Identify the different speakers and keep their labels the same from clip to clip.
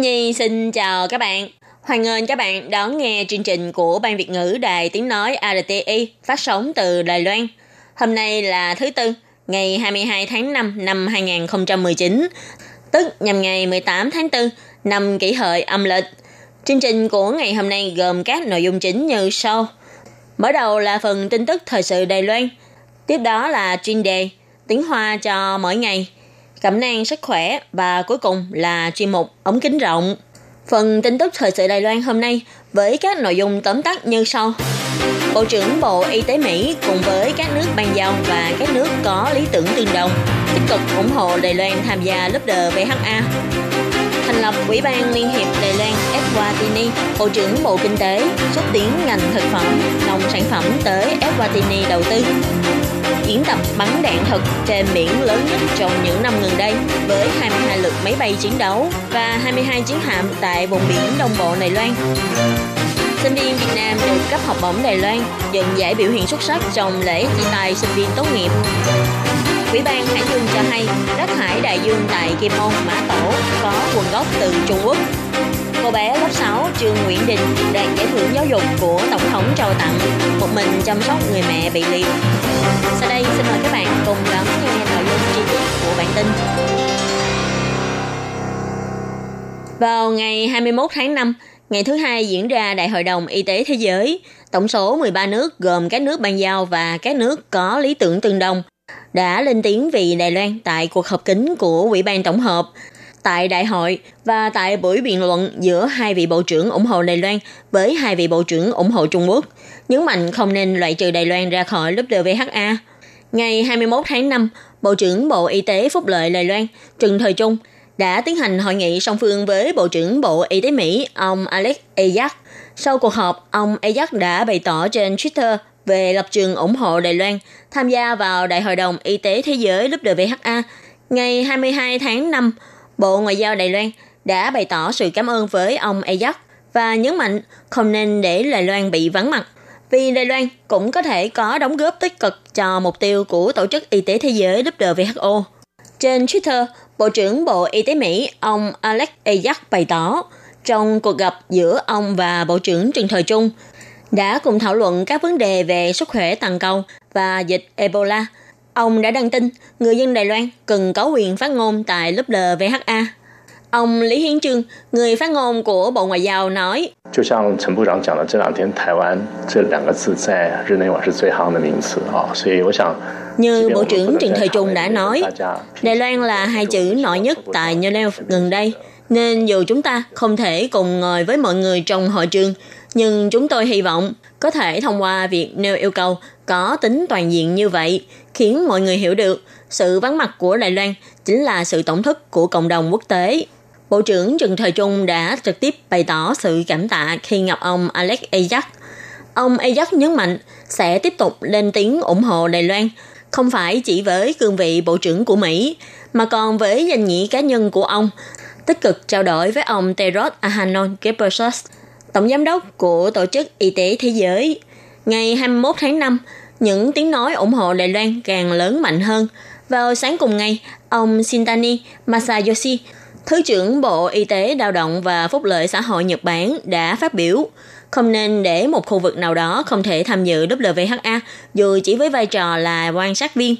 Speaker 1: Nhi xin chào các bạn. Hoan nghênh các bạn đón nghe chương trình của Ban Việt ngữ Đài Tiếng Nói RTI phát sóng từ Đài Loan. Hôm nay là thứ Tư, ngày 22 tháng 5 năm 2019, tức nhằm ngày 18 tháng 4 năm kỷ hợi âm lịch. Chương trình của ngày hôm nay gồm các nội dung chính như sau. Mở đầu là phần tin tức thời sự Đài Loan, tiếp đó là chuyên đề tiếng Hoa cho mỗi ngày, cẩm nang sức khỏe và cuối cùng là chuyên mục ống kính rộng. Phần tin tức thời sự Đài Loan hôm nay với các nội dung tóm tắt như sau. Bộ trưởng Bộ Y tế Mỹ cùng với các nước ban giao và các nước có lý tưởng tương đồng tích cực ủng hộ Đài Loan tham gia lớp WHA. Thành lập Ủy ban Liên hiệp Đài Loan Eswatini, Bộ trưởng Bộ Kinh tế xúc tiến ngành thực phẩm, nông sản phẩm tới Eswatini đầu tư diễn tập bắn đạn thật trên biển lớn nhất trong những năm gần đây, với 22 lượt máy bay chiến đấu và 22 chiến hạm tại vùng biển Đông Bộ Đài Loan. Sinh viên Việt Nam được cấp học bổng Đài Loan nhận giải biểu hiện xuất sắc trong lễ chia tay sinh viên tốt nghiệp. Ủy ban Hải Dương cho hay rác thải đại dương tại Kim Môn, Mã Tổ có nguồn gốc từ Trung Quốc. Cô bé lớp 6 Trương Nguyễn Đình đạt giải thưởng giáo dục của Tổng thống trao tặng một mình chăm sóc người mẹ bị liệt. Sau đây xin mời các bạn cùng lắng nghe nội dung chi tiết của bản tin. Vào ngày 21 tháng 5, ngày thứ hai diễn ra Đại hội đồng Y tế Thế giới, tổng số 13 nước gồm các nước ban giao và các nước có lý tưởng tương đồng đã lên tiếng vì Đài Loan tại cuộc họp kín của Ủy ban Tổng hợp tại đại hội và tại buổi biện luận giữa hai vị bộ trưởng ủng hộ Đài Loan với hai vị bộ trưởng ủng hộ Trung Quốc, nhấn mạnh không nên loại trừ Đài Loan ra khỏi WHA. Ngày 21 tháng 5, Bộ trưởng Bộ Y tế Phúc lợi Đài Loan Trần Thời Trung đã tiến hành hội nghị song phương với Bộ trưởng Bộ Y tế Mỹ ông Alex Azar. Sau cuộc họp, ông Azar đã bày tỏ trên Twitter về lập trường ủng hộ Đài Loan tham gia vào Đại hội đồng Y tế Thế giới WHA ngày 22 tháng 5 Bộ Ngoại giao Đài Loan đã bày tỏ sự cảm ơn với ông Ayak và nhấn mạnh không nên để Đài Loan bị vắng mặt vì Đài Loan cũng có thể có đóng góp tích cực cho mục tiêu của Tổ chức Y tế Thế giới WHO. Trên Twitter, Bộ trưởng Bộ Y tế Mỹ ông Alex Ayak bày tỏ trong cuộc gặp giữa ông và Bộ trưởng Trần Thời Trung đã cùng thảo luận các vấn đề về sức khỏe toàn cầu và dịch Ebola – Ông đã đăng tin người dân Đài Loan cần có quyền phát ngôn tại lớp LVHA. Ông Lý Hiến Trương, người phát ngôn của Bộ Ngoại giao nói, như Bộ trưởng Trần Thời Trung đã nói, Đài Loan là hai chữ nổi nhất tại Geneva gần đây, nên dù chúng ta không thể cùng ngồi với mọi người trong hội trường, nhưng chúng tôi hy vọng có thể thông qua việc nêu yêu cầu có tính toàn diện như vậy, khiến mọi người hiểu được sự vắng mặt của Đài Loan chính là sự tổn thất của cộng đồng quốc tế. Bộ trưởng Trần Thời Trung đã trực tiếp bày tỏ sự cảm tạ khi gặp ông Alex Azak. Ông Azak nhấn mạnh sẽ tiếp tục lên tiếng ủng hộ Đài Loan, không phải chỉ với cương vị Bộ trưởng của Mỹ, mà còn với danh nghĩa cá nhân của ông, tích cực trao đổi với ông Tedros Adhanom Ghebreyesus, Tổng Giám đốc của Tổ chức Y tế Thế giới. Ngày 21 tháng 5, những tiếng nói ủng hộ Đài Loan càng lớn mạnh hơn. Vào sáng cùng ngày, ông Shintani Masayoshi, Thứ trưởng Bộ Y tế Lao động và Phúc lợi xã hội Nhật Bản đã phát biểu không nên để một khu vực nào đó không thể tham dự WHA dù chỉ với vai trò là quan sát viên.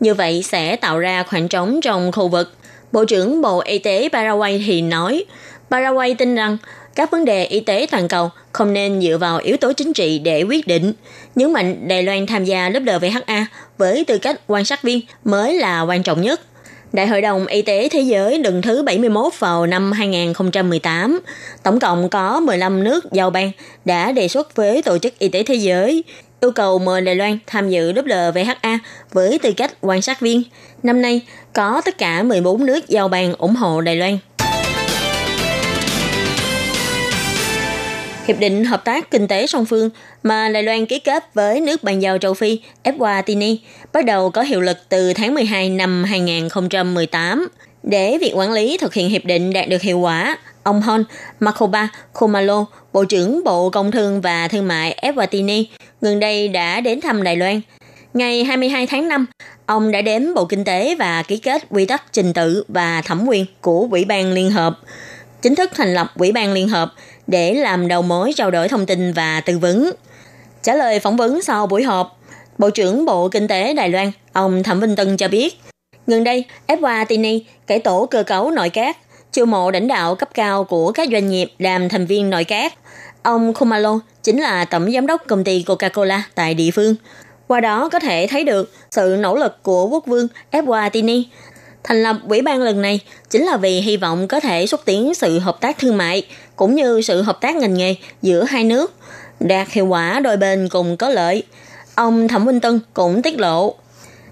Speaker 1: Như vậy sẽ tạo ra khoảng trống trong khu vực. Bộ trưởng Bộ Y tế Paraguay thì nói, Paraguay tin rằng các vấn đề y tế toàn cầu không nên dựa vào yếu tố chính trị để quyết định. Nhấn mạnh Đài Loan tham gia WHA với tư cách quan sát viên mới là quan trọng nhất. Đại hội đồng Y tế Thế giới lần thứ 71 vào năm 2018, tổng cộng có 15 nước giao ban đã đề xuất với Tổ chức Y tế Thế giới yêu cầu mời Đài Loan tham dự WVHA với tư cách quan sát viên. Năm nay, có tất cả 14 nước giao bàn ủng hộ Đài Loan. Hiệp định Hợp tác Kinh tế song phương mà Đài Loan ký kết với nước bàn giao châu Phi Eswatini bắt đầu có hiệu lực từ tháng 12 năm 2018. Để việc quản lý thực hiện hiệp định đạt được hiệu quả, ông Hon Makoba Komalo Bộ trưởng Bộ Công Thương và Thương mại Eswatini gần đây đã đến thăm Đài Loan. Ngày 22 tháng 5, ông đã đến Bộ Kinh tế và ký kết quy tắc trình tự và thẩm quyền của Ủy ban Liên Hợp, chính thức thành lập Ủy ban Liên Hợp để làm đầu mối trao đổi thông tin và tư vấn. Trả lời phỏng vấn sau buổi họp, Bộ trưởng Bộ Kinh tế Đài Loan, ông Thẩm Vinh Tân cho biết, gần đây Eswatini cải tổ cơ cấu nội các, chiêu mộ lãnh đạo cấp cao của các doanh nghiệp làm thành viên nội các. Ông Kumalo chính là tổng giám đốc công ty Coca-Cola tại địa phương. Qua đó có thể thấy được sự nỗ lực của quốc vương Eswatini Thành lập ủy ban lần này chính là vì hy vọng có thể xúc tiến sự hợp tác thương mại cũng như sự hợp tác ngành nghề giữa hai nước, đạt hiệu quả đôi bên cùng có lợi. Ông Thẩm Minh Tân cũng tiết lộ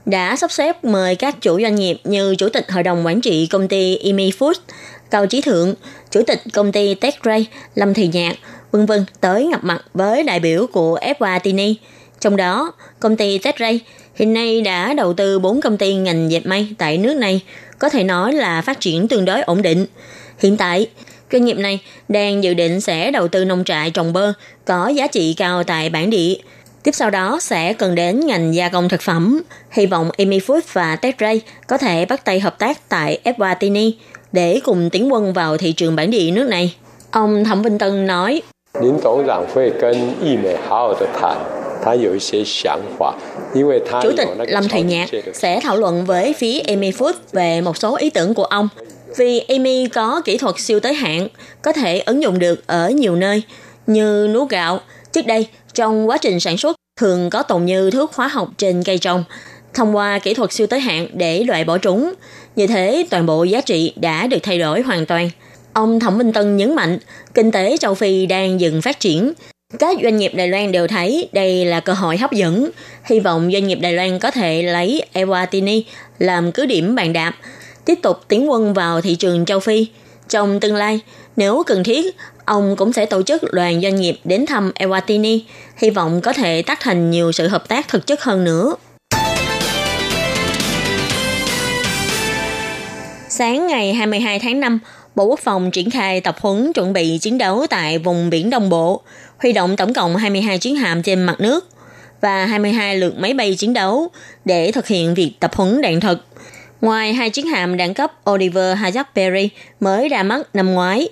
Speaker 1: đã sắp xếp mời các chủ doanh nghiệp như Chủ tịch Hội đồng Quản trị công ty Imi Food, Cao Chí Thượng, Chủ tịch công ty Techray, Lâm Thị Nhạc, vân vân tới gặp mặt với đại biểu của FATini. Trong đó, công ty Tetray hiện nay đã đầu tư 4 công ty ngành dệt may tại nước này, có thể nói là phát triển tương đối ổn định. Hiện tại, doanh nghiệp này đang dự định sẽ đầu tư nông trại trồng bơ có giá trị cao tại bản địa. Tiếp sau đó sẽ cần đến ngành gia công thực phẩm. Hy vọng Amy Food và Tetra có thể bắt tay hợp tác tại Eswatini để cùng tiến quân vào thị trường bản địa nước này. Ông Thẩm Vinh Tân nói, 林董事长会跟易美好好的谈，他有一些想法，因为他 Chủ tịch Lâm Thùy Nhạc sẽ thảo luận với phía Amy Food về một số ý tưởng của ông. Vì Amy có kỹ thuật siêu tới hạn, có thể ứng dụng được ở nhiều nơi, như nấu gạo. Trước đây, trong quá trình sản xuất, thường có tồn như thuốc hóa học trên cây trồng, thông qua kỹ thuật siêu tới hạn để loại bỏ chúng. Như thế, toàn bộ giá trị đã được thay đổi hoàn toàn. Ông Thẩm Minh Tân nhấn mạnh, kinh tế châu Phi đang dừng phát triển. Các doanh nghiệp Đài Loan đều thấy đây là cơ hội hấp dẫn. Hy vọng doanh nghiệp Đài Loan có thể lấy Ewatini làm cứ điểm bàn đạp, tiếp tục tiến quân vào thị trường châu Phi. Trong tương lai, nếu cần thiết, ông cũng sẽ tổ chức đoàn doanh nghiệp đến thăm Ewatini, hy vọng có thể tác thành nhiều sự hợp tác thực chất hơn nữa. Sáng ngày 22 tháng 5, Bộ Quốc phòng triển khai tập huấn chuẩn bị chiến đấu tại vùng biển Đông Bộ, huy động tổng cộng 22 chiến hạm trên mặt nước và 22 lượt máy bay chiến đấu để thực hiện việc tập huấn đạn thực. Ngoài hai chiến hạm đẳng cấp Oliver Hazard Perry mới ra mắt năm ngoái,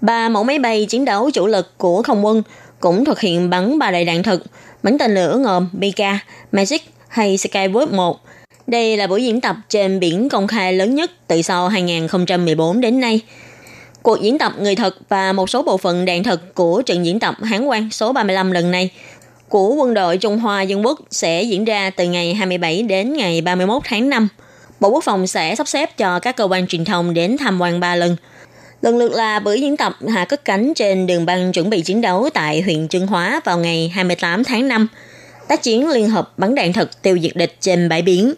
Speaker 1: ba mẫu máy bay chiến đấu chủ lực của không quân cũng thực hiện bắn ba đại đạn thực, bắn tên lửa ngầm Mika, Magic hay Skyward 1 đây là buổi diễn tập trên biển công khai lớn nhất từ sau 2014 đến nay. Cuộc diễn tập người thật và một số bộ phận đạn thật của trận diễn tập Hán quan số 35 lần này của quân đội Trung Hoa Dân Quốc sẽ diễn ra từ ngày 27 đến ngày 31 tháng 5. Bộ Quốc phòng sẽ sắp xếp cho các cơ quan truyền thông đến tham quan 3 lần. Lần lượt là buổi diễn tập hạ cất cánh trên đường băng chuẩn bị chiến đấu tại huyện Trương Hóa vào ngày 28 tháng 5, tác chiến liên hợp bắn đạn thật tiêu diệt địch trên bãi biển,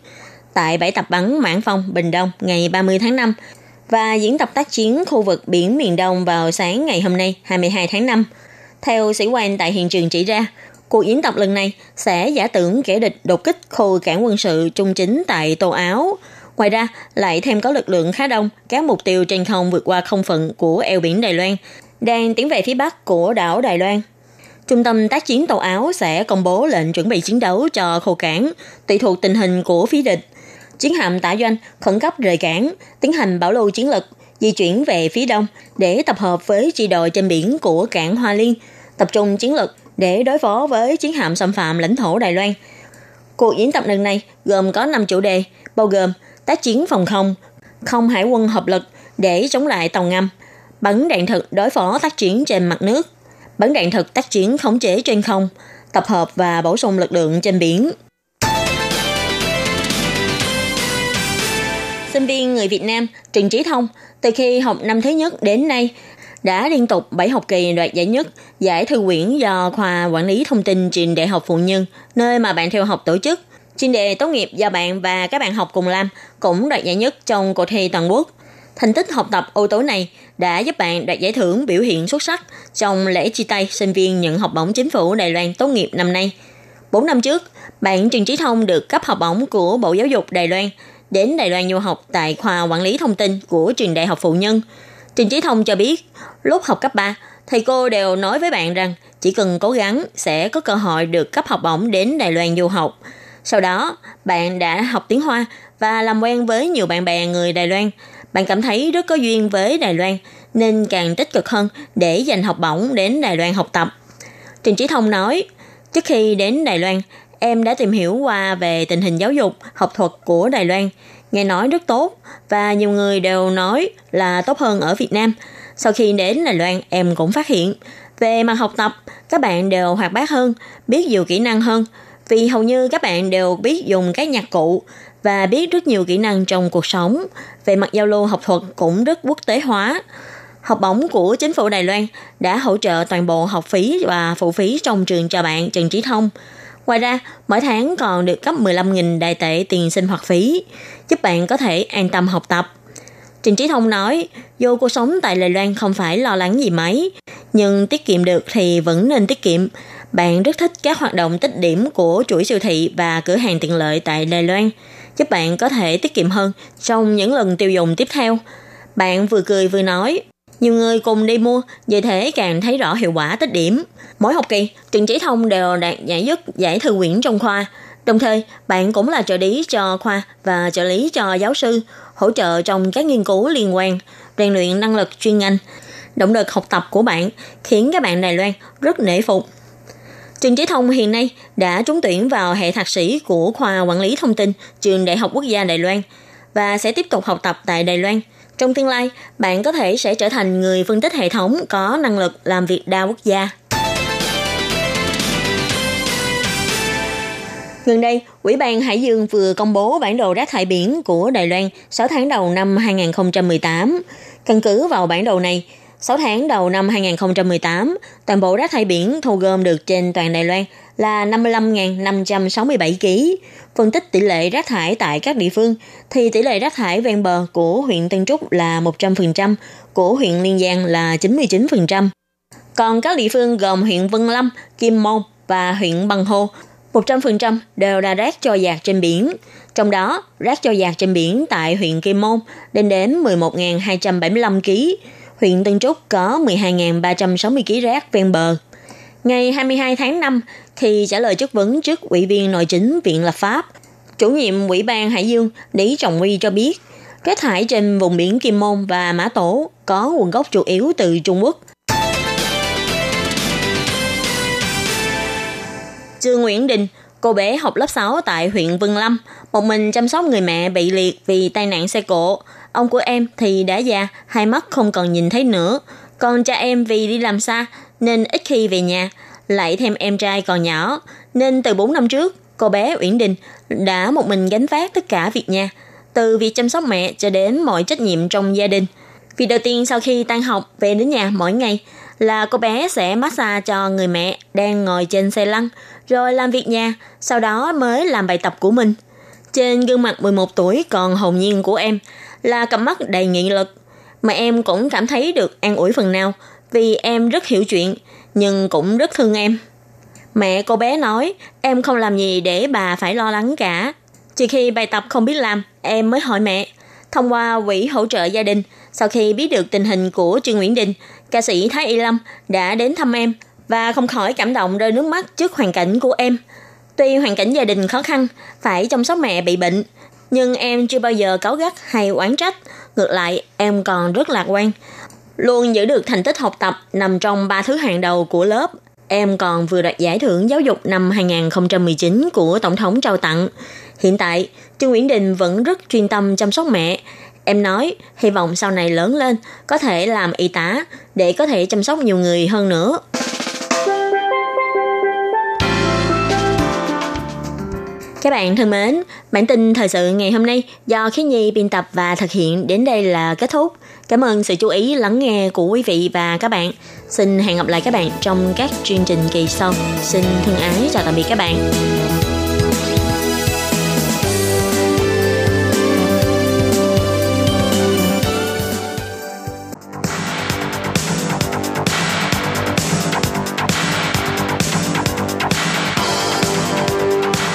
Speaker 1: tại bãi tập bắn Mãn Phong, Bình Đông ngày 30 tháng 5 và diễn tập tác chiến khu vực biển miền Đông vào sáng ngày hôm nay 22 tháng 5. Theo sĩ quan tại hiện trường chỉ ra, cuộc diễn tập lần này sẽ giả tưởng kẻ địch đột kích khu cảng quân sự trung chính tại Tô Áo. Ngoài ra, lại thêm có lực lượng khá đông, các mục tiêu trên không vượt qua không phận của eo biển Đài Loan, đang tiến về phía bắc của đảo Đài Loan. Trung tâm tác chiến tàu Áo sẽ công bố lệnh chuẩn bị chiến đấu cho khu cảng, tùy thuộc tình hình của phía địch chiến hạm tả doanh khẩn cấp rời cảng, tiến hành bảo lưu chiến lực, di chuyển về phía đông để tập hợp với chi đội trên biển của cảng Hoa Liên, tập trung chiến lực để đối phó với chiến hạm xâm phạm lãnh thổ Đài Loan. Cuộc diễn tập lần này gồm có 5 chủ đề, bao gồm tác chiến phòng không, không hải quân hợp lực để chống lại tàu ngầm, bắn đạn thực đối phó tác chiến trên mặt nước, bắn đạn thật tác chiến khống chế trên không, tập hợp và bổ sung lực lượng trên biển. sinh viên người Việt Nam Trần Trí Thông từ khi học năm thứ nhất đến nay đã liên tục 7 học kỳ đoạt giải nhất giải thư quyển do khoa quản lý thông tin trường Đại học Phụ Nhân, nơi mà bạn theo học tổ chức. Chuyên đề tốt nghiệp do bạn và các bạn học cùng làm cũng đoạt giải nhất trong cuộc thi toàn quốc. Thành tích học tập ưu tố này đã giúp bạn đoạt giải thưởng biểu hiện xuất sắc trong lễ chia tay sinh viên nhận học bổng chính phủ Đài Loan tốt nghiệp năm nay. 4 năm trước, bạn Trần Trí Thông được cấp học bổng của Bộ Giáo dục Đài Loan đến Đài Loan du học tại khoa quản lý thông tin của trường Đại học Phụ Nhân. Trình Trí Thông cho biết, lúc học cấp 3, thầy cô đều nói với bạn rằng chỉ cần cố gắng sẽ có cơ hội được cấp học bổng đến Đài Loan du học. Sau đó, bạn đã học tiếng Hoa và làm quen với nhiều bạn bè người Đài Loan. Bạn cảm thấy rất có duyên với Đài Loan nên càng tích cực hơn để dành học bổng đến Đài Loan học tập. Trình Trí Thông nói, trước khi đến Đài Loan, em đã tìm hiểu qua về tình hình giáo dục, học thuật của Đài Loan. Nghe nói rất tốt và nhiều người đều nói là tốt hơn ở Việt Nam. Sau khi đến Đài Loan, em cũng phát hiện về mặt học tập, các bạn đều hoạt bát hơn, biết nhiều kỹ năng hơn. Vì hầu như các bạn đều biết dùng các nhạc cụ và biết rất nhiều kỹ năng trong cuộc sống. Về mặt giao lưu học thuật cũng rất quốc tế hóa. Học bổng của chính phủ Đài Loan đã hỗ trợ toàn bộ học phí và phụ phí trong trường cho bạn Trần Trí Thông. Ngoài ra, mỗi tháng còn được cấp 15.000 đại tệ tiền sinh hoạt phí, giúp bạn có thể an tâm học tập. Trình Trí Thông nói, dù cuộc sống tại Đài Loan không phải lo lắng gì mấy, nhưng tiết kiệm được thì vẫn nên tiết kiệm. Bạn rất thích các hoạt động tích điểm của chuỗi siêu thị và cửa hàng tiện lợi tại Đài Loan, giúp bạn có thể tiết kiệm hơn trong những lần tiêu dùng tiếp theo. Bạn vừa cười vừa nói, nhiều người cùng đi mua, vì thế càng thấy rõ hiệu quả tích điểm. Mỗi học kỳ, Trần Trí Thông đều đạt giải nhất giải thư quyển trong khoa. Đồng thời, bạn cũng là trợ lý cho khoa và trợ lý cho giáo sư, hỗ trợ trong các nghiên cứu liên quan, rèn luyện năng lực chuyên ngành. Động lực học tập của bạn khiến các bạn Đài Loan rất nể phục. Trần Trí Thông hiện nay đã trúng tuyển vào hệ thạc sĩ của khoa quản lý thông tin trường Đại học Quốc gia Đài Loan và sẽ tiếp tục học tập tại Đài Loan – trong tương lai, bạn có thể sẽ trở thành người phân tích hệ thống có năng lực làm việc đa quốc gia. Gần đây, Ủy ban Hải Dương vừa công bố bản đồ rác thải biển của Đài Loan 6 tháng đầu năm 2018. Căn cứ vào bản đồ này, 6 tháng đầu năm 2018, toàn bộ rác thải biển thu gom được trên toàn Đài Loan là 55.567 kg. Phân tích tỷ lệ rác thải tại các địa phương thì tỷ lệ rác thải ven bờ của huyện Tân Trúc là 100%, của huyện Liên Giang là 99%. Còn các địa phương gồm huyện Vân Lâm, Kim Môn và huyện Bằng Hô 100% đều là rác cho dạt trên biển. Trong đó, rác cho dạt trên biển tại huyện Kim Môn lên đến 11.275 kg, huyện Tân Trúc có 12.360 kg rác ven bờ. Ngày 22 tháng 5, thì trả lời chất vấn trước Ủy viên Nội chính Viện Lập pháp, chủ nhiệm Ủy ban Hải Dương Lý Trọng Huy cho biết, rác thải trên vùng biển Kim Môn và Mã Tổ có nguồn gốc chủ yếu từ Trung Quốc. Trương Nguyễn Đình, cô bé học lớp 6 tại huyện Vân Lâm, một mình chăm sóc người mẹ bị liệt vì tai nạn xe cộ. Ông của em thì đã già, hai mắt không còn nhìn thấy nữa. Còn cha em vì đi làm xa nên ít khi về nhà, lại thêm em trai còn nhỏ, nên từ 4 năm trước, cô bé Uyển Đình đã một mình gánh vác tất cả việc nhà, từ việc chăm sóc mẹ cho đến mọi trách nhiệm trong gia đình. Việc đầu tiên sau khi tan học về đến nhà mỗi ngày là cô bé sẽ massage cho người mẹ đang ngồi trên xe lăn, rồi làm việc nhà, sau đó mới làm bài tập của mình. Trên gương mặt 11 tuổi còn hồn nhiên của em là cặp mắt đầy nghị lực, mà em cũng cảm thấy được an ủi phần nào vì em rất hiểu chuyện, nhưng cũng rất thương em. Mẹ cô bé nói, em không làm gì để bà phải lo lắng cả. Chỉ khi bài tập không biết làm, em mới hỏi mẹ. Thông qua quỹ hỗ trợ gia đình, sau khi biết được tình hình của Trương Nguyễn Đình, ca sĩ Thái Y Lâm đã đến thăm em và không khỏi cảm động rơi nước mắt trước hoàn cảnh của em. Tuy hoàn cảnh gia đình khó khăn, phải chăm sóc mẹ bị bệnh, nhưng em chưa bao giờ cáu gắt hay oán trách. Ngược lại, em còn rất lạc quan luôn giữ được thành tích học tập nằm trong ba thứ hàng đầu của lớp. Em còn vừa đoạt giải thưởng giáo dục năm 2019 của Tổng thống trao tặng. Hiện tại, Trương Nguyễn Đình vẫn rất chuyên tâm chăm sóc mẹ. Em nói, hy vọng sau này lớn lên, có thể làm y tá để có thể chăm sóc nhiều người hơn nữa. Các bạn thân mến, bản tin thời sự ngày hôm nay do Khí Nhi biên tập và thực hiện đến đây là kết thúc. Cảm ơn sự chú ý lắng nghe của quý vị và các bạn. Xin hẹn gặp lại các bạn trong các chương trình kỳ sau. Xin thân ái chào tạm biệt các bạn.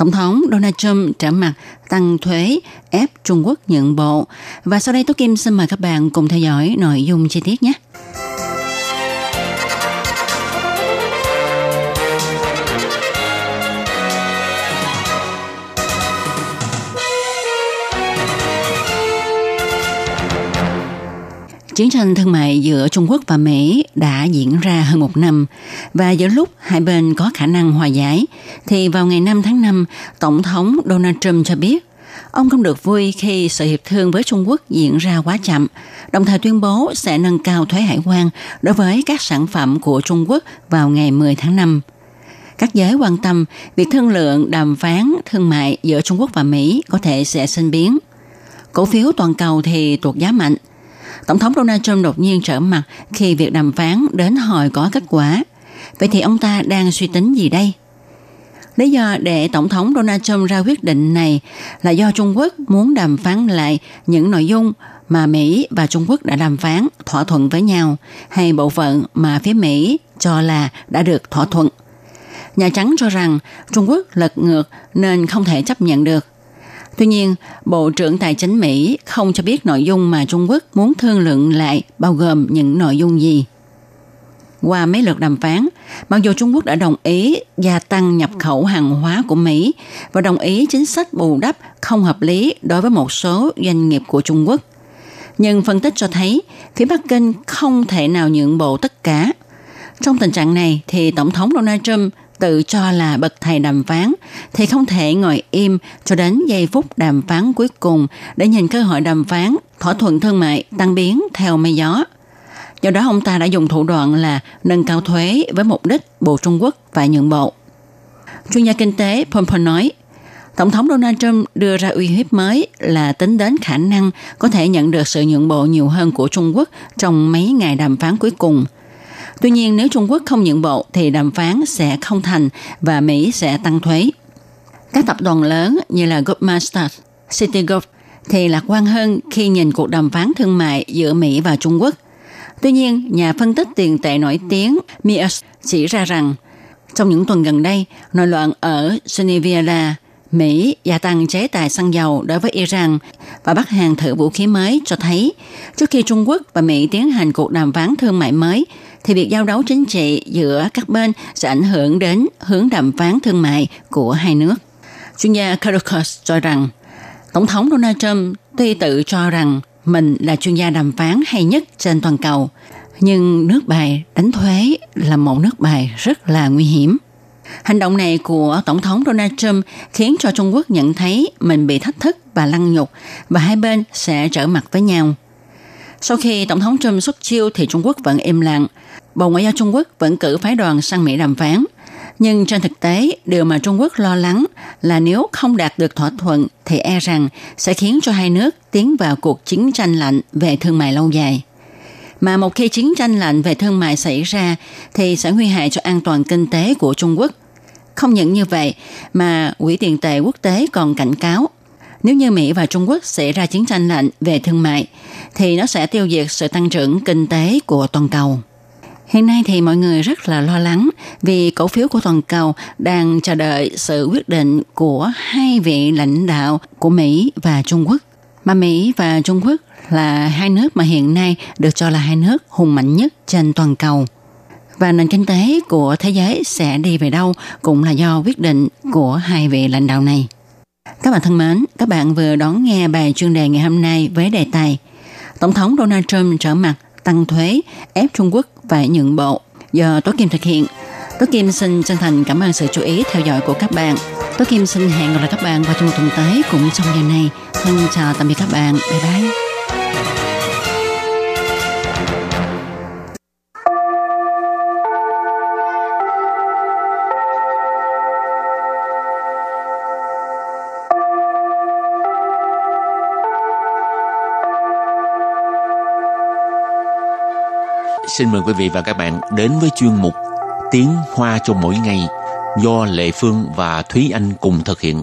Speaker 2: Tổng thống Donald Trump trở mặt tăng thuế, ép Trung Quốc nhận bộ. Và sau đây Tố Kim xin mời các bạn cùng theo dõi nội dung chi tiết nhé. Chiến tranh thương mại giữa Trung Quốc và Mỹ đã diễn ra hơn một năm và giữa lúc hai bên có khả năng hòa giải thì vào ngày 5 tháng 5, Tổng thống Donald Trump cho biết ông không được vui khi sự hiệp thương với Trung Quốc diễn ra quá chậm, đồng thời tuyên bố sẽ nâng cao thuế hải quan đối với các sản phẩm của Trung Quốc vào ngày 10 tháng 5. Các giới quan tâm việc thương lượng đàm phán thương mại giữa Trung Quốc và Mỹ có thể sẽ sinh biến. Cổ phiếu toàn cầu thì tuột giá mạnh – Tổng thống Donald Trump đột nhiên trở mặt khi việc đàm phán đến hồi có kết quả. Vậy thì ông ta đang suy tính gì đây? Lý do để Tổng thống Donald Trump ra quyết định này là do Trung Quốc muốn đàm phán lại những nội dung mà Mỹ và Trung Quốc đã đàm phán, thỏa thuận với nhau, hay bộ phận mà phía Mỹ cho là đã được thỏa thuận. Nhà Trắng cho rằng Trung Quốc lật ngược nên không thể chấp nhận được. Tuy nhiên, Bộ trưởng Tài chính Mỹ không cho biết nội dung mà Trung Quốc muốn thương lượng lại bao gồm những nội dung gì. Qua mấy lượt đàm phán, mặc dù Trung Quốc đã đồng ý gia tăng nhập khẩu hàng hóa của Mỹ và đồng ý chính sách bù đắp không hợp lý đối với một số doanh nghiệp của Trung Quốc. Nhưng phân tích cho thấy phía Bắc Kinh không thể nào nhượng bộ tất cả. Trong tình trạng này thì Tổng thống Donald Trump tự cho là bậc thầy đàm phán thì không thể ngồi im cho đến giây phút đàm phán cuối cùng để nhìn cơ hội đàm phán thỏa thuận thương mại tăng biến theo mây gió. Do đó ông ta đã dùng thủ đoạn là nâng cao thuế với mục đích Bộ Trung Quốc phải nhượng bộ. Chuyên gia kinh tế Pompeo nói, Tổng thống Donald Trump đưa ra uy hiếp mới là tính đến khả năng có thể nhận được sự nhượng bộ nhiều hơn của Trung Quốc trong mấy ngày đàm phán cuối cùng – Tuy nhiên nếu Trung Quốc không nhượng bộ thì đàm phán sẽ không thành và Mỹ sẽ tăng thuế. Các tập đoàn lớn như là Goldman Sachs, Citigroup thì lạc quan hơn khi nhìn cuộc đàm phán thương mại giữa Mỹ và Trung Quốc. Tuy nhiên, nhà phân tích tiền tệ nổi tiếng Mias chỉ ra rằng trong những tuần gần đây, nội loạn ở Geneva Mỹ gia tăng chế tài xăng dầu đối với Iran và bắt hàng thử vũ khí mới cho thấy trước khi Trung Quốc và Mỹ tiến hành cuộc đàm phán thương mại mới thì việc giao đấu chính trị giữa các bên sẽ ảnh hưởng đến hướng đàm phán thương mại của hai nước. Chuyên gia Caracas cho rằng, Tổng thống Donald Trump tuy tự cho rằng mình là chuyên gia đàm phán hay nhất trên toàn cầu, nhưng nước bài đánh thuế là một nước bài rất là nguy hiểm. Hành động này của Tổng thống Donald Trump khiến cho Trung Quốc nhận thấy mình bị thách thức và lăng nhục và hai bên sẽ trở mặt với nhau. Sau khi Tổng thống Trump xuất chiêu thì Trung Quốc vẫn im lặng. Bộ Ngoại giao Trung Quốc vẫn cử phái đoàn sang Mỹ đàm phán. Nhưng trên thực tế, điều mà Trung Quốc lo lắng là nếu không đạt được thỏa thuận thì e rằng sẽ khiến cho hai nước tiến vào cuộc chiến tranh lạnh về thương mại lâu dài. Mà một khi chiến tranh lạnh về thương mại xảy ra thì sẽ nguy hại cho an toàn kinh tế của Trung Quốc. Không những như vậy mà Quỹ tiền tệ quốc tế còn cảnh cáo nếu như Mỹ và Trung Quốc xảy ra chiến tranh lạnh về thương mại, thì nó sẽ tiêu diệt sự tăng trưởng kinh tế của toàn cầu. Hiện nay thì mọi người rất là lo lắng vì cổ phiếu của toàn cầu đang chờ đợi sự quyết định của hai vị lãnh đạo của Mỹ và Trung Quốc. Mà Mỹ và Trung Quốc là hai nước mà hiện nay được cho là hai nước hùng mạnh nhất trên toàn cầu. Và nền kinh tế của thế giới sẽ đi về đâu cũng là do quyết định của hai vị lãnh đạo này. Các bạn thân mến, các bạn vừa đón nghe bài chuyên đề ngày hôm nay với đề tài Tổng thống Donald Trump trở mặt tăng thuế ép Trung Quốc phải nhượng bộ do Tố Kim thực hiện. Tố Kim xin chân thành cảm ơn sự chú ý theo dõi của các bạn. Tố Kim xin hẹn gặp lại các bạn vào trong một tuần tới cũng trong giờ này. Thân chào tạm biệt các bạn. Bye bye.
Speaker 3: Xin mời quý vị và các bạn đến với chuyên mục Tiếng Hoa cho mỗi ngày do Lệ Phương và Thúy Anh cùng thực hiện.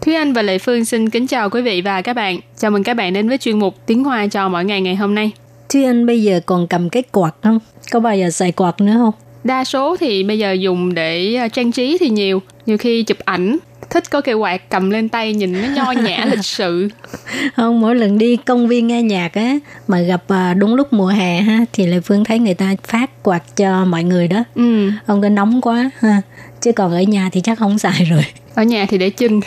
Speaker 4: Thúy Anh và Lệ Phương xin kính chào quý vị và các bạn. Chào mừng các bạn đến với chuyên mục Tiếng Hoa cho mỗi ngày ngày hôm nay.
Speaker 5: Thúy Anh bây giờ còn cầm cái quạt không? Có bao giờ xài quạt nữa không?
Speaker 4: Đa số thì bây giờ dùng để à, trang trí thì nhiều. Nhiều khi chụp ảnh, thích có cây quạt cầm lên tay nhìn nó nho nhã lịch sự.
Speaker 5: Không, mỗi lần đi công viên nghe nhạc á mà gặp à, đúng lúc mùa hè ha thì Lệ Phương thấy người ta phát quạt cho mọi người đó.
Speaker 4: Ừ,
Speaker 5: Không có nóng quá ha. Chứ còn ở nhà thì chắc không xài rồi.
Speaker 4: ở nhà thì để chân.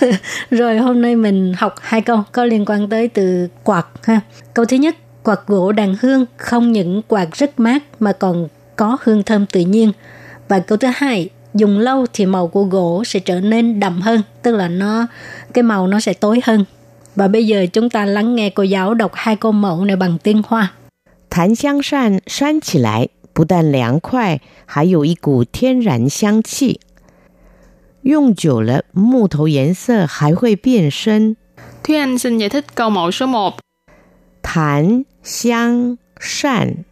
Speaker 5: Rồi hôm nay mình học hai câu có liên quan tới từ quạt ha. Câu thứ nhất, quạt gỗ đàn hương không những quạt rất mát mà còn có hương thơm tự nhiên. Và câu thứ hai, dùng lâu thì màu của gỗ sẽ trở nên đậm hơn, tức là nó cái màu nó sẽ tối hơn. Và bây giờ chúng ta lắng nghe cô giáo đọc hai câu mẫu này bằng tiếng Hoa.
Speaker 6: 檀香扇扇起来不但凉快，还有一股天然香气。用久了，木头颜色还会变深。
Speaker 4: Thúy Anh xin giải thích câu mẫu số 1.
Speaker 6: 檀香扇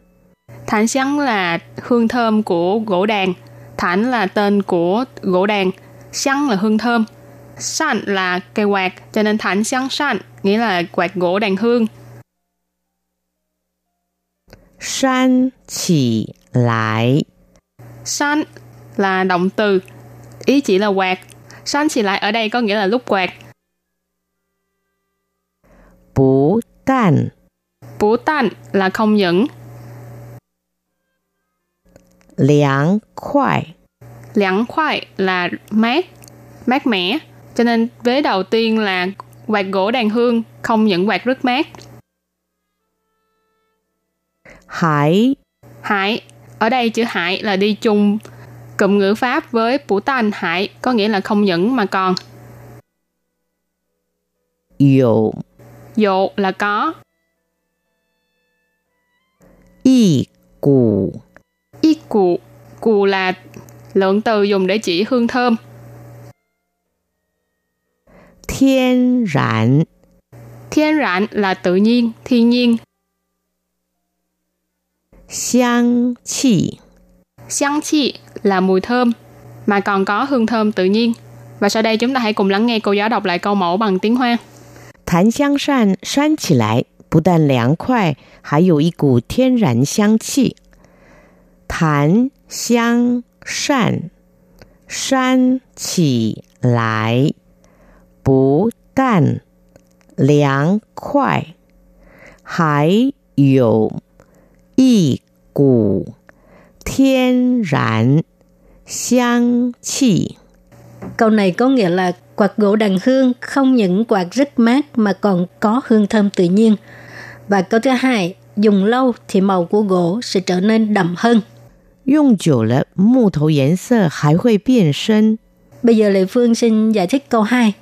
Speaker 4: Thản sáng là hương thơm của gỗ đàn. Thản là tên của gỗ đàn. Sáng là hương thơm. San là cây quạt, cho nên thản sáng san nghĩa là quạt gỗ đàn hương.
Speaker 6: San chỉ lại.
Speaker 4: San là động từ, ý chỉ là quạt. San chỉ lại ở đây có nghĩa là lúc quạt.
Speaker 6: Bú tàn
Speaker 4: Bú tàn là không những
Speaker 6: 凉快.
Speaker 4: Lắng khoai là mát, mát mẻ. Cho nên vế đầu tiên là quạt gỗ đàn hương, không những quạt rất mát.
Speaker 6: Hải
Speaker 4: Hải Ở đây chữ hải là đi chung cụm ngữ pháp với phủ tan hải có nghĩa là không những mà còn.
Speaker 6: Dụ
Speaker 4: Dụ là có.
Speaker 6: Y cụ
Speaker 4: y cụ, cụ là lượng từ dùng để chỉ hương thơm.
Speaker 6: 天然
Speaker 4: Thiên rạn là tự nhiên, thiên nhiên.
Speaker 6: 香气。
Speaker 4: 香chi là mùi thơm, mà còn có hương thơm tự nhiên. Và sau đây chúng ta hãy cùng lắng nghe cô giáo đọc lại câu mẫu bằng tiếng Hoa.
Speaker 6: 檀香扇扇起来不但凉快，还有一股天然香气。 檀香扇扇起来不但凉快，还有一股天然香气。
Speaker 5: Câu này có nghĩa là quạt gỗ đàn hương không những quạt rất mát mà còn có hương thơm tự nhiên. Và câu thứ hai, dùng lâu thì màu của gỗ sẽ trở nên đậm hơn.
Speaker 6: 用久了，木头颜色还会变深。
Speaker 5: Bây giờ Lệ Phương xin giải thích câu 2.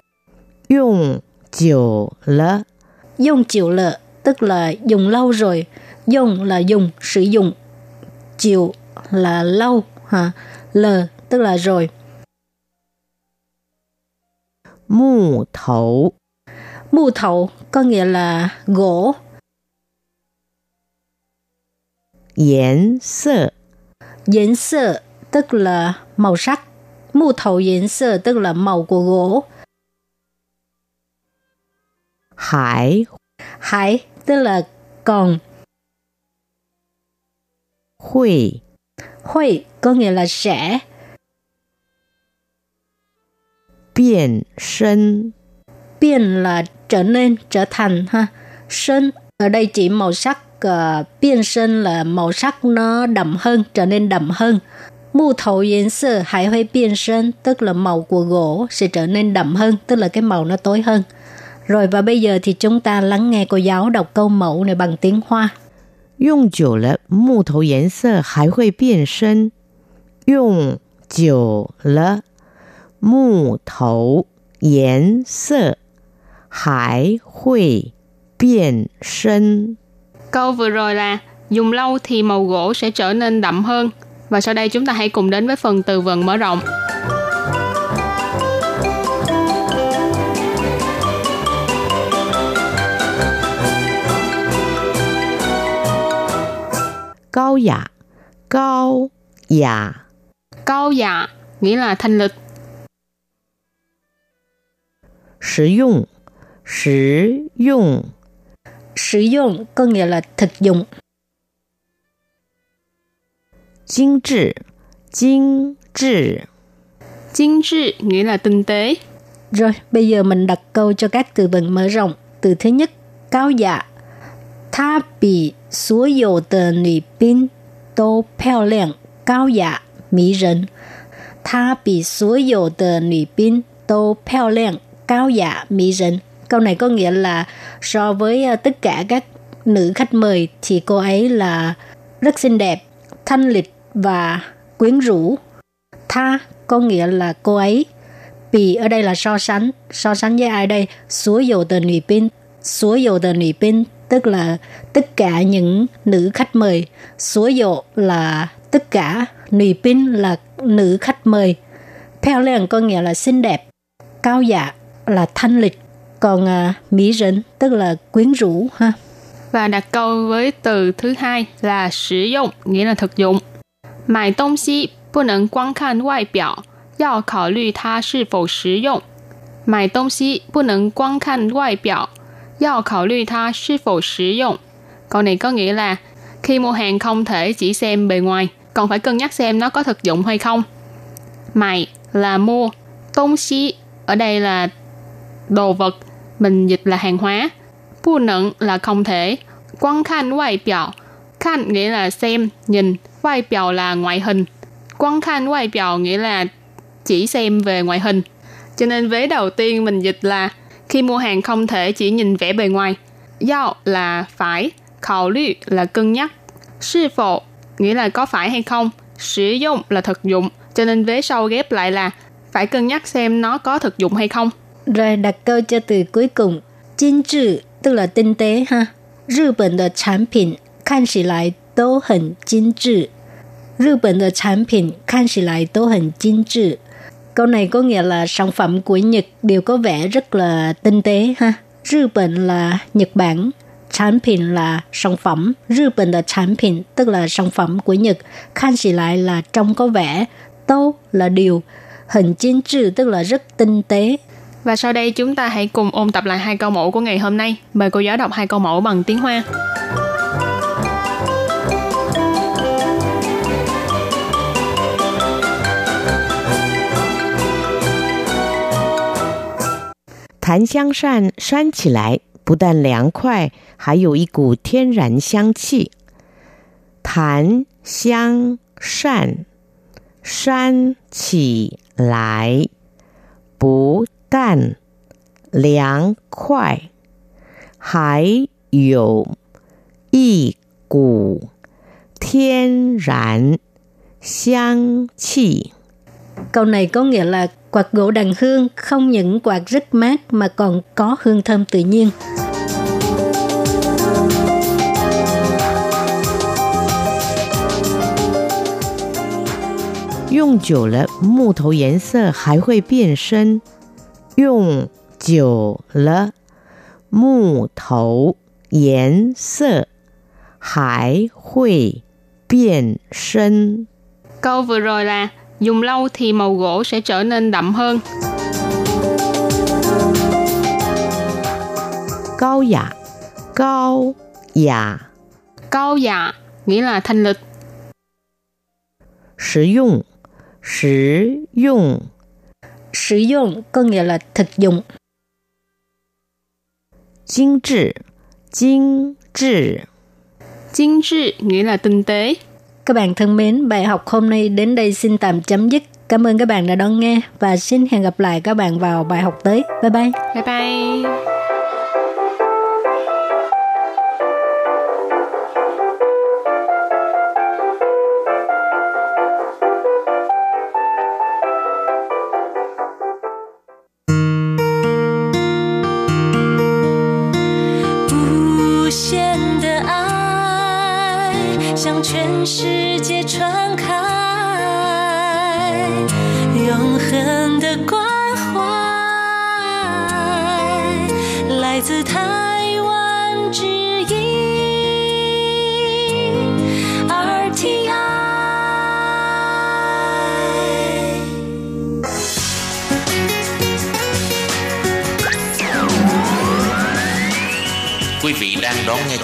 Speaker 6: 用久了，
Speaker 5: Dùng chịu lợ, tức là dùng lâu rồi. Dùng là dùng, sử dụng. Chịu là lâu, ha. Lờ tức là rồi.
Speaker 6: 木头
Speaker 5: Mù thầu có nghĩa là gỗ.
Speaker 6: 颜色
Speaker 5: Yến sơ tức là màu sắc. Mù thầu yến sơ tức là màu của gỗ.
Speaker 6: Hải
Speaker 5: Hải tức là còn.
Speaker 6: Hội
Speaker 5: Hội có nghĩa là sẽ.
Speaker 6: Biến sinh
Speaker 5: Biến là trở nên, trở thành ha. sinh ở đây chỉ màu sắc Uh, biên sơn là màu sắc nó đậm hơn, trở nên đậm hơn. Mù thầu diễn sơ hải huệ biên sơn tức là màu của gỗ sẽ trở nên đậm hơn, tức là cái màu nó tối hơn. Rồi và bây giờ thì chúng ta lắng nghe cô giáo đọc câu mẫu này bằng tiếng Hoa.
Speaker 6: 用久了，木头颜色还会变深。用久了，木头颜色还会变深。
Speaker 4: Câu vừa rồi là dùng lâu thì màu gỗ sẽ trở nên đậm hơn. Và sau đây chúng ta hãy cùng đến với phần từ vựng mở rộng.
Speaker 6: Cao dạ, cao dạ.
Speaker 4: Cao dạ nghĩa là thanh lịch.
Speaker 6: Sử dụng, sử dụng
Speaker 5: Sử dụng có nghĩa là thực dụng.
Speaker 6: 精致，精致。
Speaker 4: Chính trị nghĩa là tinh tế.
Speaker 5: Rồi, bây giờ mình đặt câu cho các từ vựng mở rộng. Từ thứ nhất, cao dạ. Tha bị số dụ tờ nữ binh tô漂亮, cao dạ, mỹ rần. Tha bị số dụ tờ nữ binh tô 漂亮, cao dạ, mỹ rần. Câu này có nghĩa là so với ờ, tất cả các nữ khách mời thì cô ấy là rất xinh đẹp, thanh lịch và quyến rũ. Tha có nghĩa là cô ấy. Bị ở đây là so sánh. So sánh với ai đây? Số dầu tờ nữ pin Số dầu tờ nữ pin tức là tất cả những nữ khách mời. Số dầu là tất cả. Nữ pin là nữ khách mời. Theo liền có nghĩa là xinh đẹp. Cao dạ là thanh lịch còn à, mỹ rỉnh tức là quyến rũ ha.
Speaker 4: Và đặt câu với từ thứ hai là sử dụng nghĩa là thực dụng. Mài tông xí không nên quan khan ngoại biểu yào khảo lư ta sư phổ sử dụng. Mài tông xí không nên quan khan ngoại biểu yào khảo lư ta sư phổ sử dụng. Câu này có nghĩa là khi mua hàng không thể chỉ xem bề ngoài còn phải cân nhắc xem nó có thực dụng hay không. Mài là mua tông xí ở đây là đồ vật mình dịch là hàng hóa. Bu nẫn là không thể, quan khan ngoại biểu, Khan nghĩa là xem, nhìn, ngoại biểu là ngoại hình. Quan khan ngoại biểu nghĩa là chỉ xem về ngoại hình. Cho nên vế đầu tiên mình dịch là khi mua hàng không thể chỉ nhìn vẻ bề ngoài. Giao là phải, khảo lưu là cân nhắc, sư phụ nghĩa là có phải hay không, sử dụng là thực dụng. Cho nên vế sau ghép lại là phải cân nhắc xem nó có thực dụng hay không.
Speaker 5: Rồi đặt câu cho từ cuối cùng. Chính trị tức là tinh tế ha. Nhật Bản的产品看起来都很精致。日本的产品看起来都很精致。Câu này có nghĩa là sản phẩm của Nhật đều có vẻ rất là tinh tế ha. Nhật Bản là Nhật Bản, sản品là sản phẩm. Nhật Bản 的产品 tức là sản phẩm của Nhật. Khan chỉ lại là trông có vẻ. Tô là điều. Hình chính trị tức là rất tinh tế.
Speaker 4: Và sau đây chúng ta hãy cùng ôn tập lại hai câu mẫu của ngày hôm nay. Mời cô giáo đọc hai câu mẫu bằng tiếng Hoa.
Speaker 6: 檀香扇扇起来，不但凉快，还有一股天然香气。檀香扇扇起来，不 但凉快，还有一股天然香气。
Speaker 5: Câu này có nghĩa là quạt gỗ đàn hương không những quạt rất mát mà còn có hương thơm tự nhiên.
Speaker 6: 用久了，木头颜色还会变深。 用久了，木头颜色还会变深。
Speaker 4: Câu vừa rồi là dùng lâu thì màu gỗ sẽ trở nên đậm hơn.
Speaker 6: 高雅，高雅，
Speaker 4: Cao dạ nghĩa là thanh lịch.
Speaker 6: 实用，实用，
Speaker 5: sử dụng có nghĩa là thực dụng.
Speaker 6: Chính trị, chính trị.
Speaker 4: Chính trị nghĩa là tinh tế.
Speaker 5: Các bạn thân mến, bài học hôm nay đến đây xin tạm chấm dứt. Cảm ơn các bạn đã đón nghe và xin hẹn gặp lại các bạn vào bài học tới. Bye bye.
Speaker 4: Bye bye.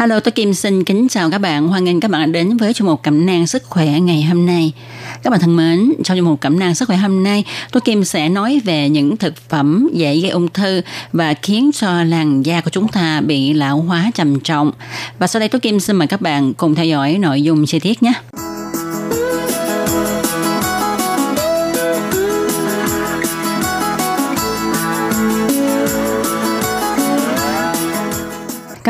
Speaker 2: Hello, tôi Kim xin kính chào các bạn. Hoan nghênh các bạn đến với chương mục cẩm nang sức khỏe ngày hôm nay. Các bạn thân mến, trong chương mục cẩm nang sức khỏe hôm nay, tôi Kim sẽ nói về những thực phẩm dễ gây ung thư và khiến cho làn da của chúng ta bị lão hóa trầm trọng. Và sau đây tôi Kim xin mời các bạn cùng theo dõi nội dung chi tiết nhé.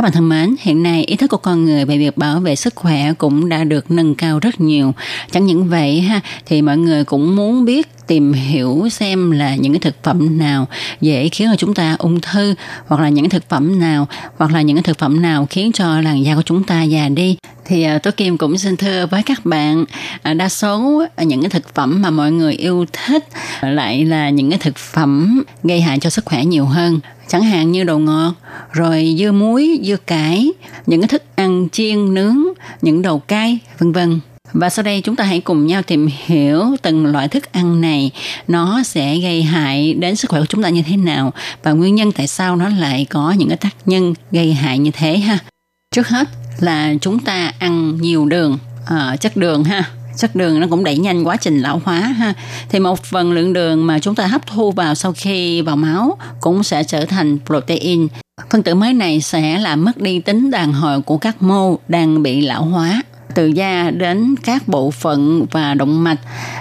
Speaker 2: Các bạn thân mến, hiện nay ý thức của con người về việc bảo vệ sức khỏe cũng đã được nâng cao rất nhiều. Chẳng những vậy ha, thì mọi người cũng muốn biết tìm hiểu xem là những cái thực phẩm nào dễ khiến cho chúng ta ung thư, hoặc là những cái thực phẩm nào, hoặc là những cái thực phẩm nào khiến cho làn da của chúng ta già đi. Thì à, tôi Kim cũng xin thưa với các bạn à, đa số những cái thực phẩm mà mọi người yêu thích lại là những cái thực phẩm gây hại cho sức khỏe nhiều hơn. Chẳng hạn như đồ ngọt, rồi dưa muối, dưa cải, những cái thức ăn chiên, nướng, những đồ cay, vân vân và sau đây chúng ta hãy cùng nhau tìm hiểu từng loại thức ăn này. Nó sẽ gây hại đến sức khỏe của chúng ta như thế nào và nguyên nhân tại sao nó lại có những cái tác nhân gây hại như thế ha. Trước hết là chúng ta ăn nhiều đường, à, chất đường ha. Chất đường nó cũng đẩy nhanh quá trình lão hóa ha. Thì một phần lượng đường mà chúng ta hấp thu vào sau khi vào máu cũng sẽ trở thành protein. Phân tử mới này sẽ làm mất đi tính đàn hồi của các mô đang bị lão hóa từ da đến các bộ phận và động mạch.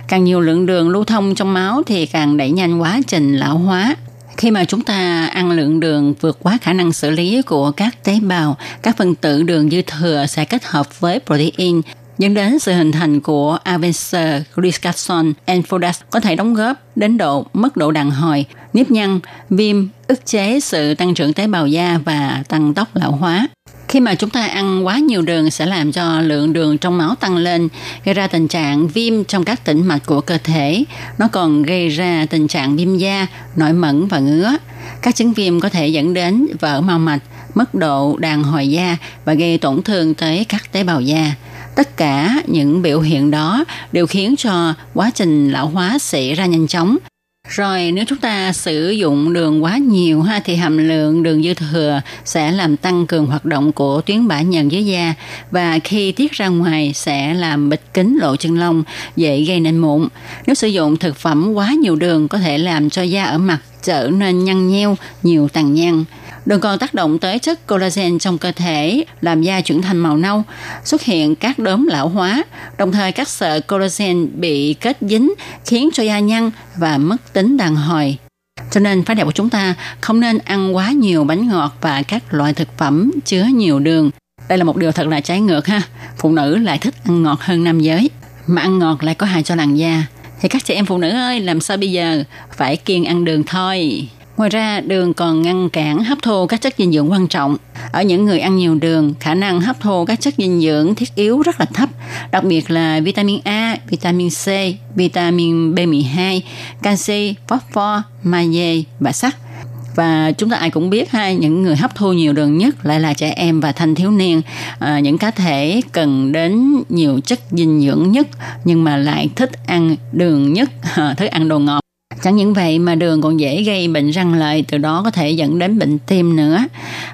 Speaker 2: Càng nhiều lượng đường lưu thông trong máu thì càng đẩy nhanh quá trình lão hóa. Khi mà chúng ta ăn lượng đường vượt quá khả năng xử lý của các tế bào, các phân tử đường dư thừa sẽ kết hợp với protein. Dẫn đến sự hình thành của Avencer glycation enfodas có thể đóng góp đến độ mất độ đàn hồi, nếp nhăn, viêm, ức chế sự tăng trưởng tế bào da và tăng tốc lão hóa. Khi mà chúng ta ăn quá nhiều đường sẽ làm cho lượng đường trong máu tăng lên, gây ra tình trạng viêm trong các tĩnh mạch của cơ thể. Nó còn gây ra tình trạng viêm da, nổi mẩn và ngứa. Các chứng viêm có thể dẫn đến vỡ mao mạch, mất độ đàn hồi da và gây tổn thương tới các tế bào da. Tất cả những biểu hiện đó đều khiến cho quá trình lão hóa xảy ra nhanh chóng rồi nếu chúng ta sử dụng đường quá nhiều ha thì hàm lượng đường dư thừa sẽ làm tăng cường hoạt động của tuyến bã nhờn dưới da và khi tiết ra ngoài sẽ làm bịt kính lỗ chân lông dễ gây nên mụn. Nếu sử dụng thực phẩm quá nhiều đường có thể làm cho da ở mặt trở nên nhăn nheo, nhiều tàn nhang. Đường còn tác động tới chất collagen trong cơ thể, làm da chuyển thành màu nâu, xuất hiện các đốm lão hóa, đồng thời các sợi collagen bị kết dính khiến cho da nhăn và mất tính đàn hồi. Cho nên phái đẹp của chúng ta không nên ăn quá nhiều bánh ngọt và các loại thực phẩm chứa nhiều đường. Đây là một điều thật là trái ngược ha. Phụ nữ lại thích ăn ngọt hơn nam giới, mà ăn ngọt lại có hại cho làn da. Thì các chị em phụ nữ ơi, làm sao bây giờ? Phải kiêng ăn đường thôi. Ngoài ra, đường còn ngăn cản hấp thu các chất dinh dưỡng quan trọng. Ở những người ăn nhiều đường, khả năng hấp thu các chất dinh dưỡng thiết yếu rất là thấp, đặc biệt là vitamin A, vitamin C, vitamin B12, canxi, phosphor, magie và sắt. Và chúng ta ai cũng biết ha những người hấp thu nhiều đường nhất lại là trẻ em và thanh thiếu niên. À, những cá thể cần đến nhiều chất dinh dưỡng nhất nhưng mà lại thích ăn đường nhất à, thích ăn đồ ngọt. Chẳng những vậy mà đường còn dễ gây bệnh răng lợi, từ đó có thể dẫn đến bệnh tim nữa.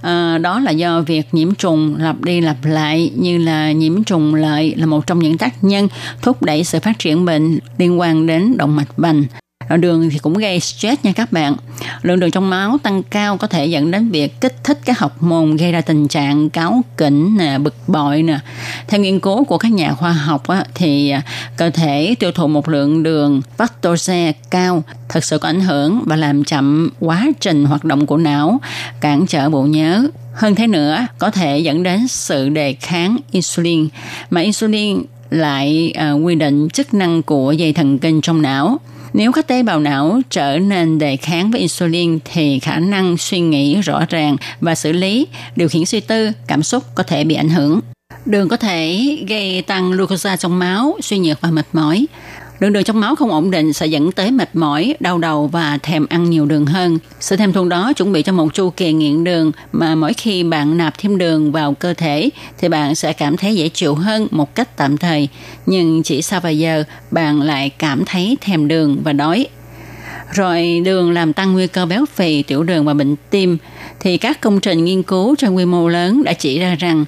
Speaker 2: À, đó là do việc nhiễm trùng lặp đi lặp lại như là nhiễm trùng lợi là một trong những tác nhân thúc đẩy sự phát triển bệnh liên quan đến động mạch vành đường thì cũng gây stress nha các bạn. Lượng đường trong máu tăng cao có thể dẫn đến việc kích thích các học môn gây ra tình trạng cáu kỉnh nè bực bội nè. Theo nghiên cứu của các nhà khoa học á, thì à, cơ thể tiêu thụ một lượng đường fructose cao thực sự có ảnh hưởng và làm chậm quá trình hoạt động của não cản trở bộ nhớ. Hơn thế nữa có thể dẫn đến sự đề kháng insulin mà insulin lại uh, quy định chức năng của dây thần kinh trong não nếu các tế bào não trở nên đề kháng với insulin thì khả năng suy nghĩ rõ ràng và xử lý, điều khiển suy tư, cảm xúc có thể bị ảnh hưởng. Đường có thể gây tăng glucose trong máu, suy nhược và mệt mỏi. Lượng đường trong máu không ổn định sẽ dẫn tới mệt mỏi, đau đầu và thèm ăn nhiều đường hơn. Sự thèm thuồng đó chuẩn bị cho một chu kỳ nghiện đường mà mỗi khi bạn nạp thêm đường vào cơ thể thì bạn sẽ cảm thấy dễ chịu hơn một cách tạm thời. Nhưng chỉ sau vài giờ bạn lại cảm thấy thèm đường và đói. Rồi đường làm tăng nguy cơ béo phì, tiểu đường và bệnh tim. Thì các công trình nghiên cứu trên quy mô lớn đã chỉ ra rằng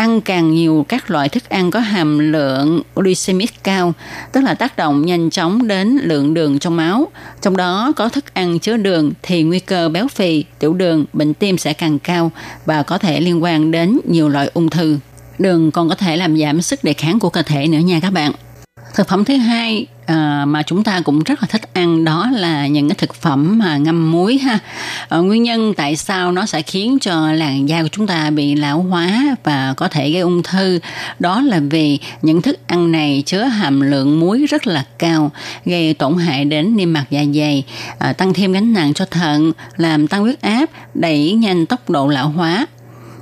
Speaker 2: ăn càng nhiều các loại thức ăn có hàm lượng glycemic cao, tức là tác động nhanh chóng đến lượng đường trong máu. Trong đó có thức ăn chứa đường thì nguy cơ béo phì, tiểu đường, bệnh tim sẽ càng cao và có thể liên quan đến nhiều loại ung thư. Đường còn có thể làm giảm sức đề kháng của cơ thể nữa nha các bạn. Thực phẩm thứ hai à, mà chúng ta cũng rất là thích ăn đó là những cái thực phẩm mà ngâm muối ha. À, nguyên nhân tại sao nó sẽ khiến cho làn da của chúng ta bị lão hóa và có thể gây ung thư đó là vì những thức ăn này chứa hàm lượng muối rất là cao, gây tổn hại đến niêm mạc dạ dày, à, tăng thêm gánh nặng cho thận, làm tăng huyết áp, đẩy nhanh tốc độ lão hóa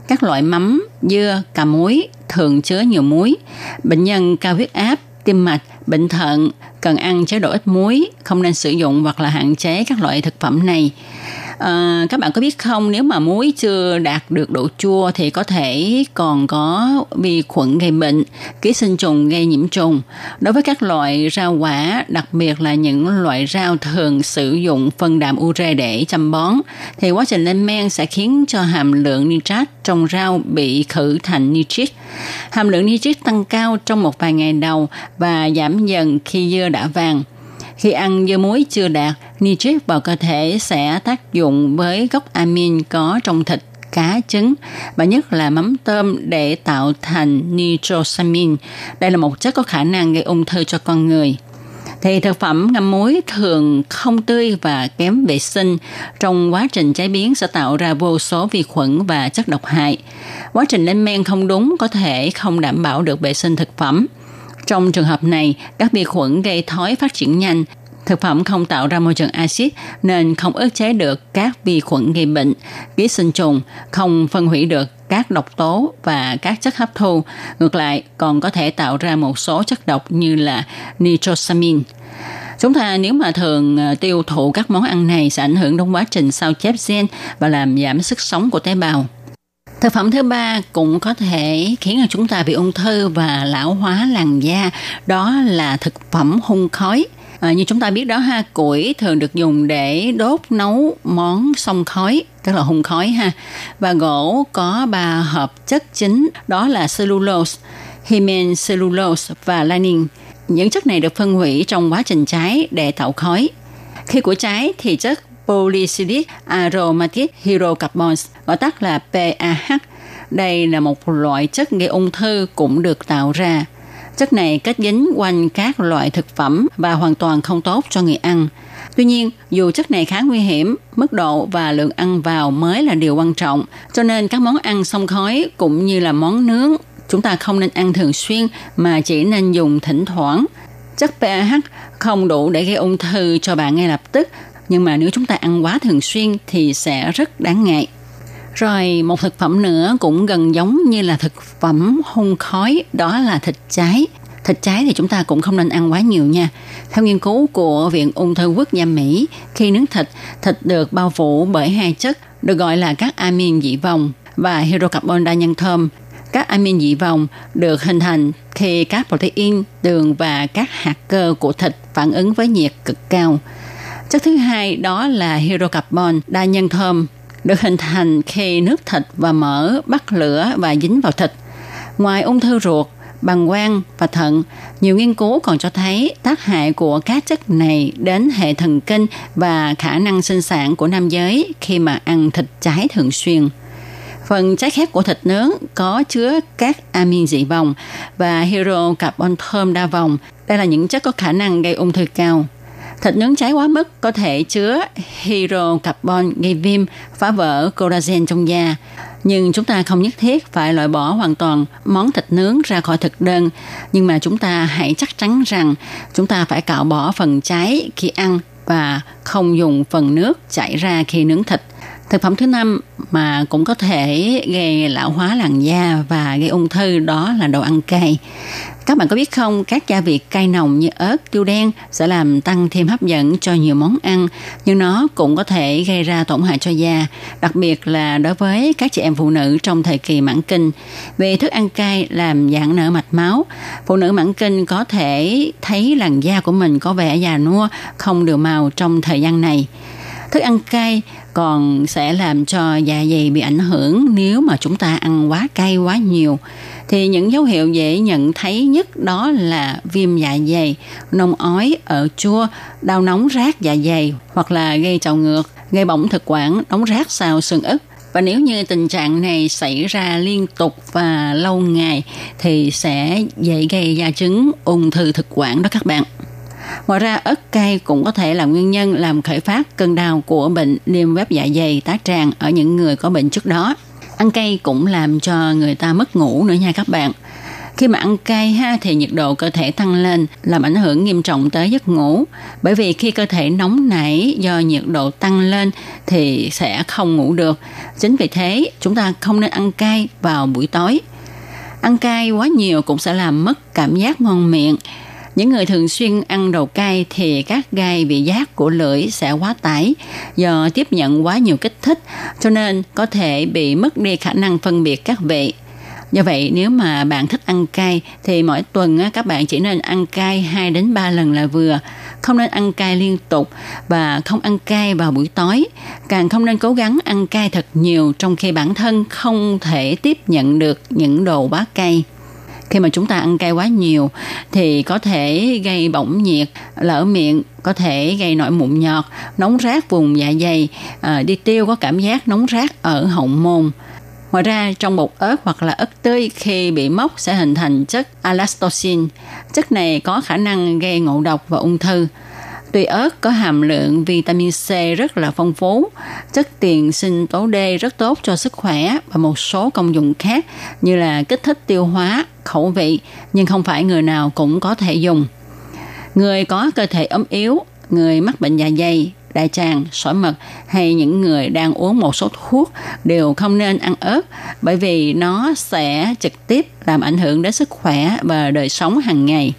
Speaker 2: các loại mắm, dưa, cà muối thường chứa nhiều muối. Bệnh nhân cao huyết áp tim mạch, bệnh thận cần ăn chế độ ít muối, không nên sử dụng hoặc là hạn chế các loại thực phẩm này. À, các bạn có biết không nếu mà muối chưa đạt được độ chua thì có thể còn có vi khuẩn gây bệnh, ký sinh trùng gây nhiễm trùng. Đối với các loại rau quả, đặc biệt là những loại rau thường sử dụng phân đạm ure để chăm bón, thì quá trình lên men sẽ khiến cho hàm lượng nitrat trong rau bị khử thành nitrit. Hàm lượng nitrit tăng cao trong một vài ngày đầu và giảm dần khi dưa đã vàng. Khi ăn dưa muối chưa đạt, nitrit vào cơ thể sẽ tác dụng với gốc amin có trong thịt cá trứng và nhất là mắm tôm để tạo thành nitrosamin. Đây là một chất có khả năng gây ung thư cho con người. Thì thực phẩm ngâm muối thường không tươi và kém vệ sinh. Trong quá trình chế biến sẽ tạo ra vô số vi khuẩn và chất độc hại. Quá trình lên men không đúng có thể không đảm bảo được vệ sinh thực phẩm. Trong trường hợp này, các vi khuẩn gây thói phát triển nhanh, thực phẩm không tạo ra môi trường axit nên không ức chế được các vi khuẩn gây bệnh, ký sinh trùng, không phân hủy được các độc tố và các chất hấp thu. Ngược lại, còn có thể tạo ra một số chất độc như là nitrosamin. Chúng ta nếu mà thường ờ, tiêu thụ các món ăn này sẽ ảnh hưởng đến quá trình sao chép gen và làm giảm sức sống của tế bào. Thực phẩm thứ ba cũng có thể khiến chúng ta bị ung thư và lão hóa làn da, đó là thực phẩm hun khói. À, như chúng ta biết đó ha, củi thường được dùng để đốt nấu món sông khói, tức là hun khói ha. Và gỗ có ba hợp chất chính, đó là cellulose, hymen cellulose và lining. Những chất này được phân hủy trong quá trình cháy để tạo khói. Khi của cháy thì chất polycyclic aromatic hydrocarbons, gọi tắt là PAH. Đây là một loại chất gây ung thư cũng được tạo ra. Chất này kết dính quanh các loại thực phẩm và hoàn toàn không tốt cho người ăn. Tuy nhiên, dù chất này khá nguy hiểm, mức độ và lượng ăn vào mới là điều quan trọng. Cho nên các món ăn xông khói cũng như là món nướng, chúng ta không nên ăn thường xuyên mà chỉ nên dùng thỉnh thoảng. Chất PAH không đủ để gây ung thư cho bạn ngay lập tức nhưng mà nếu chúng ta ăn quá thường xuyên thì sẽ rất đáng ngại. Rồi một thực phẩm nữa cũng gần giống như là thực phẩm hung khói, đó là thịt cháy. Thịt cháy thì chúng ta cũng không nên ăn quá nhiều nha. Theo nghiên cứu của Viện Ung thư Quốc gia Mỹ, khi nướng thịt, thịt được bao phủ bởi hai chất được gọi là các amin dị vòng và hydrocarbon đa nhân thơm. Các amin dị vòng được hình thành khi các protein, đường và các hạt cơ của thịt phản ứng với nhiệt cực cao. Chất thứ hai đó là hydrocarbon đa nhân thơm, được hình thành khi nước thịt và mỡ bắt lửa và dính vào thịt. Ngoài ung thư ruột, bằng quang và thận, nhiều nghiên cứu còn cho thấy tác hại của các chất này đến hệ thần kinh và khả năng sinh sản của nam giới khi mà ăn thịt trái thường xuyên. Phần trái khép của thịt nướng có chứa các amin dị vòng và hydrocarbon thơm đa vòng. Đây là những chất có khả năng gây ung thư cao. Thịt nướng cháy quá mức có thể chứa hydrocarbon gây viêm, phá vỡ collagen trong da. Nhưng chúng ta không nhất thiết phải loại bỏ hoàn toàn món thịt nướng ra khỏi thực đơn. Nhưng mà chúng ta hãy chắc chắn rằng chúng ta phải cạo bỏ phần cháy khi ăn và không dùng phần nước chảy ra khi nướng thịt. Thực phẩm thứ năm mà cũng có thể gây lão hóa làn da và gây ung thư đó là đồ ăn cay. Các bạn có biết không, các gia vị cay nồng như ớt, tiêu đen sẽ làm tăng thêm hấp dẫn cho nhiều món ăn, nhưng nó cũng có thể gây ra tổn hại cho da, đặc biệt là đối với các chị em phụ nữ trong thời kỳ mãn kinh. Vì thức ăn cay làm giãn nở mạch máu, phụ nữ mãn kinh có thể thấy làn da của mình có vẻ già nua, không đều màu trong thời gian này. Thức ăn cay còn sẽ làm cho dạ dày bị ảnh hưởng nếu mà chúng ta ăn quá cay quá nhiều thì những dấu hiệu dễ nhận thấy nhất đó là viêm dạ dày, nôn ói, ở chua, đau nóng rát dạ dày hoặc là gây trào ngược, gây bỏng thực quản, nóng rát sau xương ức. Và nếu như tình trạng này xảy ra liên tục và lâu ngày thì sẽ dễ gây ra chứng ung thư thực quản đó các bạn. Ngoài ra, ớt cay cũng có thể là nguyên nhân làm khởi phát cơn đau của bệnh viêm web dạ dày tá tràng ở những người có bệnh trước đó. Ăn cay cũng làm cho người ta mất ngủ nữa nha các bạn. Khi mà ăn cay ha, thì nhiệt độ cơ thể tăng lên, làm ảnh hưởng nghiêm trọng tới giấc ngủ. Bởi vì khi cơ thể nóng nảy do nhiệt độ tăng lên, thì sẽ không ngủ được. Chính vì thế, chúng ta không nên ăn cay vào buổi tối. Ăn cay quá nhiều cũng sẽ làm mất cảm giác ngon miệng những người thường xuyên ăn đồ cay thì các gai vị giác của lưỡi sẽ quá tải. Do tiếp nhận quá nhiều kích thích, cho nên có thể bị mất đi khả năng phân biệt các vị. Do vậy nếu mà bạn thích ăn cay thì mỗi tuần các bạn chỉ nên ăn cay 2 đến 3 lần là vừa, không nên ăn cay liên tục và không ăn cay vào buổi tối, càng không nên cố gắng ăn cay thật nhiều trong khi bản thân không thể tiếp nhận được những đồ quá cay khi mà chúng ta ăn cay quá nhiều thì có thể gây bỏng nhiệt lỡ miệng có thể gây nổi mụn nhọt nóng rát vùng dạ dày à, đi tiêu có cảm giác nóng rát ở hậu môn Ngoài ra, trong bột ớt hoặc là ớt tươi khi bị mốc sẽ hình thành chất alastocin. Chất này có khả năng gây ngộ độc và ung thư. Tuy ớt có hàm lượng vitamin C rất là phong phú, chất tiền sinh tố D rất tốt cho sức khỏe và một số công dụng khác như là kích thích tiêu hóa, khẩu vị, nhưng không phải người nào cũng có thể dùng. Người có cơ thể ốm yếu, người mắc bệnh dạ dày, đại tràng, sỏi mật hay những người đang uống một số thuốc đều không nên ăn ớt bởi vì nó sẽ trực tiếp làm ảnh hưởng đến sức khỏe và đời sống hàng ngày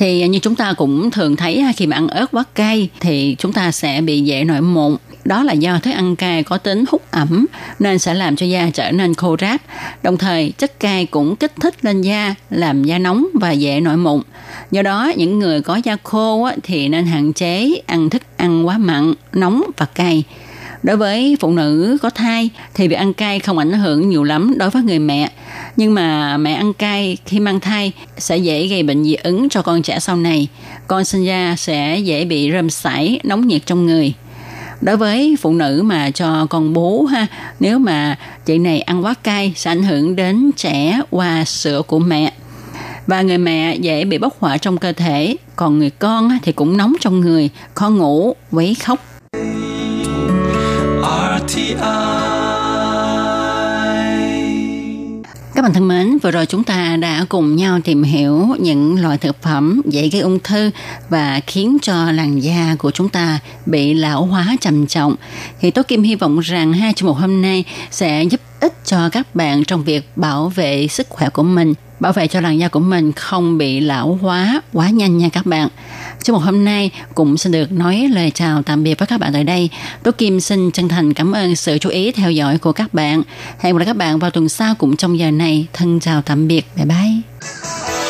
Speaker 2: thì như chúng ta cũng thường thấy khi mà ăn ớt quá cay thì chúng ta sẽ bị dễ nổi mụn đó là do thức ăn cay có tính hút ẩm nên sẽ làm cho da trở nên khô ráp. Đồng thời, chất cay cũng kích thích lên da, làm da nóng và dễ nổi mụn. Do đó, những người có da khô thì nên hạn chế ăn thức ăn quá mặn, nóng và cay. Đối với phụ nữ có thai thì việc ăn cay không ảnh hưởng nhiều lắm đối với người mẹ. Nhưng mà mẹ ăn cay khi mang thai sẽ dễ gây bệnh dị ứng cho con trẻ sau này. Con sinh ra sẽ dễ bị rơm sảy, nóng nhiệt trong người đối với phụ nữ mà cho con bú ha nếu mà chị này ăn quá cay sẽ ảnh hưởng đến trẻ qua sữa của mẹ và người mẹ dễ bị bốc hỏa trong cơ thể còn người con thì cũng nóng trong người khó ngủ quấy khóc các bạn thân mến, vừa rồi chúng ta đã cùng nhau tìm hiểu những loại thực phẩm dễ gây ung thư và khiến cho làn da của chúng ta bị lão hóa trầm trọng. Thì Tố Kim hy vọng rằng hai chương mục hôm nay sẽ giúp ích cho các bạn trong việc bảo vệ sức khỏe của mình, bảo vệ cho làn da của mình không bị lão hóa quá nhanh nha các bạn. Trong một hôm nay cũng xin được nói lời chào tạm biệt với các bạn tại đây. Tố Kim xin chân thành cảm ơn sự chú ý theo dõi của các bạn. Hẹn gặp lại các bạn vào tuần sau cũng trong giờ này. Thân chào tạm biệt. Bye bye.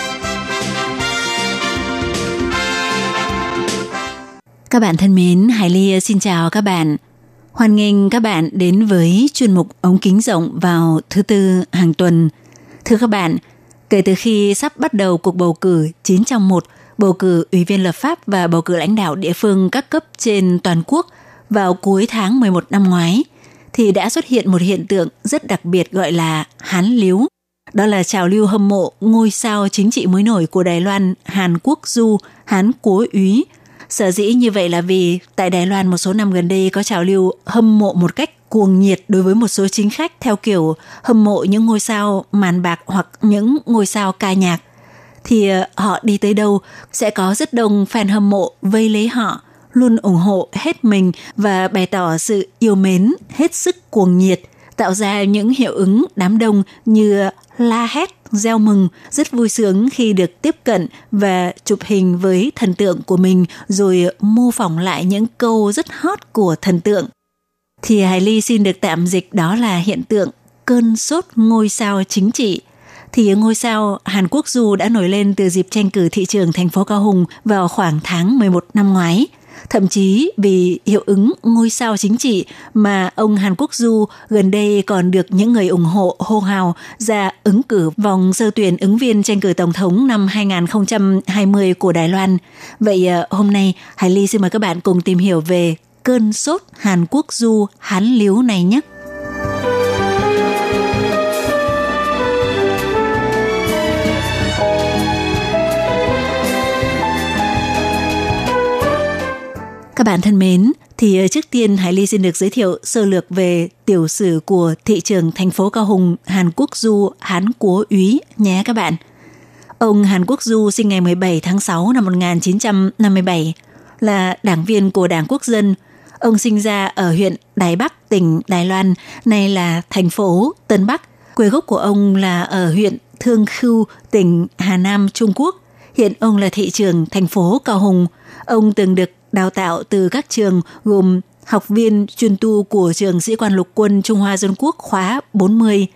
Speaker 7: Các bạn thân mến, Hải Ly xin chào các bạn. Hoan nghênh các bạn đến với chuyên mục ống kính rộng vào thứ tư hàng tuần. Thưa các bạn, kể từ khi sắp bắt đầu cuộc bầu cử 9 trong 1, bầu cử ủy viên lập pháp và bầu cử lãnh đạo địa phương các cấp trên toàn quốc vào cuối tháng 11 năm ngoái, thì đã xuất hiện một hiện tượng rất đặc biệt gọi là hán liếu. Đó là trào lưu hâm mộ ngôi sao chính trị mới nổi của Đài Loan Hàn Quốc Du, Hán Cố Úy – Sở dĩ như vậy là vì tại Đài Loan một số năm gần đây có trào lưu hâm mộ một cách cuồng nhiệt đối với một số chính khách theo kiểu hâm mộ những ngôi sao màn bạc hoặc những ngôi sao ca nhạc. Thì ờ, họ đi tới đâu sẽ có rất đông fan hâm mộ vây lấy họ, luôn ủng hộ hết mình và bày tỏ sự yêu mến hết sức cuồng nhiệt, tạo ra những hiệu ứng đám đông như la hét, gieo mừng, rất vui sướng khi được tiếp cận và chụp hình với thần tượng của mình rồi mô phỏng lại những câu rất hot của thần tượng. Thì Hải Ly xin được tạm dịch đó là hiện tượng cơn sốt ngôi sao chính trị. Thì ngôi sao Hàn Quốc Du đã nổi lên từ dịp tranh cử thị trường thành phố Cao Hùng vào khoảng tháng 11 năm ngoái – Thậm chí vì hiệu ứng ngôi sao chính trị mà ông Hàn Quốc Du gần đây còn được những người ủng hộ, hô hào ra ứng cử vòng sơ tuyển ứng viên tranh cử tổng thống năm 2020 của Đài Loan. Vậy à, hôm nay, Hải Ly xin mời các bạn cùng tìm hiểu về cơn sốt Hàn Quốc Du hán liếu này nhé. Các bạn thân mến, thì ờ, trước tiên Hải Ly xin được giới thiệu sơ lược về tiểu sử của thị trường thành phố Cao Hùng Hàn Quốc Du Hán Cố Úy nhé các bạn. Ông Hàn Quốc Du sinh ngày 17 tháng 6 năm 1957, là đảng viên của Đảng Quốc dân. Ông sinh ra ở huyện Đài Bắc, tỉnh Đài Loan, nay là thành phố Tân Bắc. Quê gốc của ông là ở huyện Thương Khưu, tỉnh Hà Nam, Trung Quốc. Hiện ông là thị trưởng thành phố Cao Hùng. Ông từng được đào tạo từ các trường gồm học viên chuyên tu của trường sĩ quan lục quân Trung Hoa Dân Quốc khóa 40,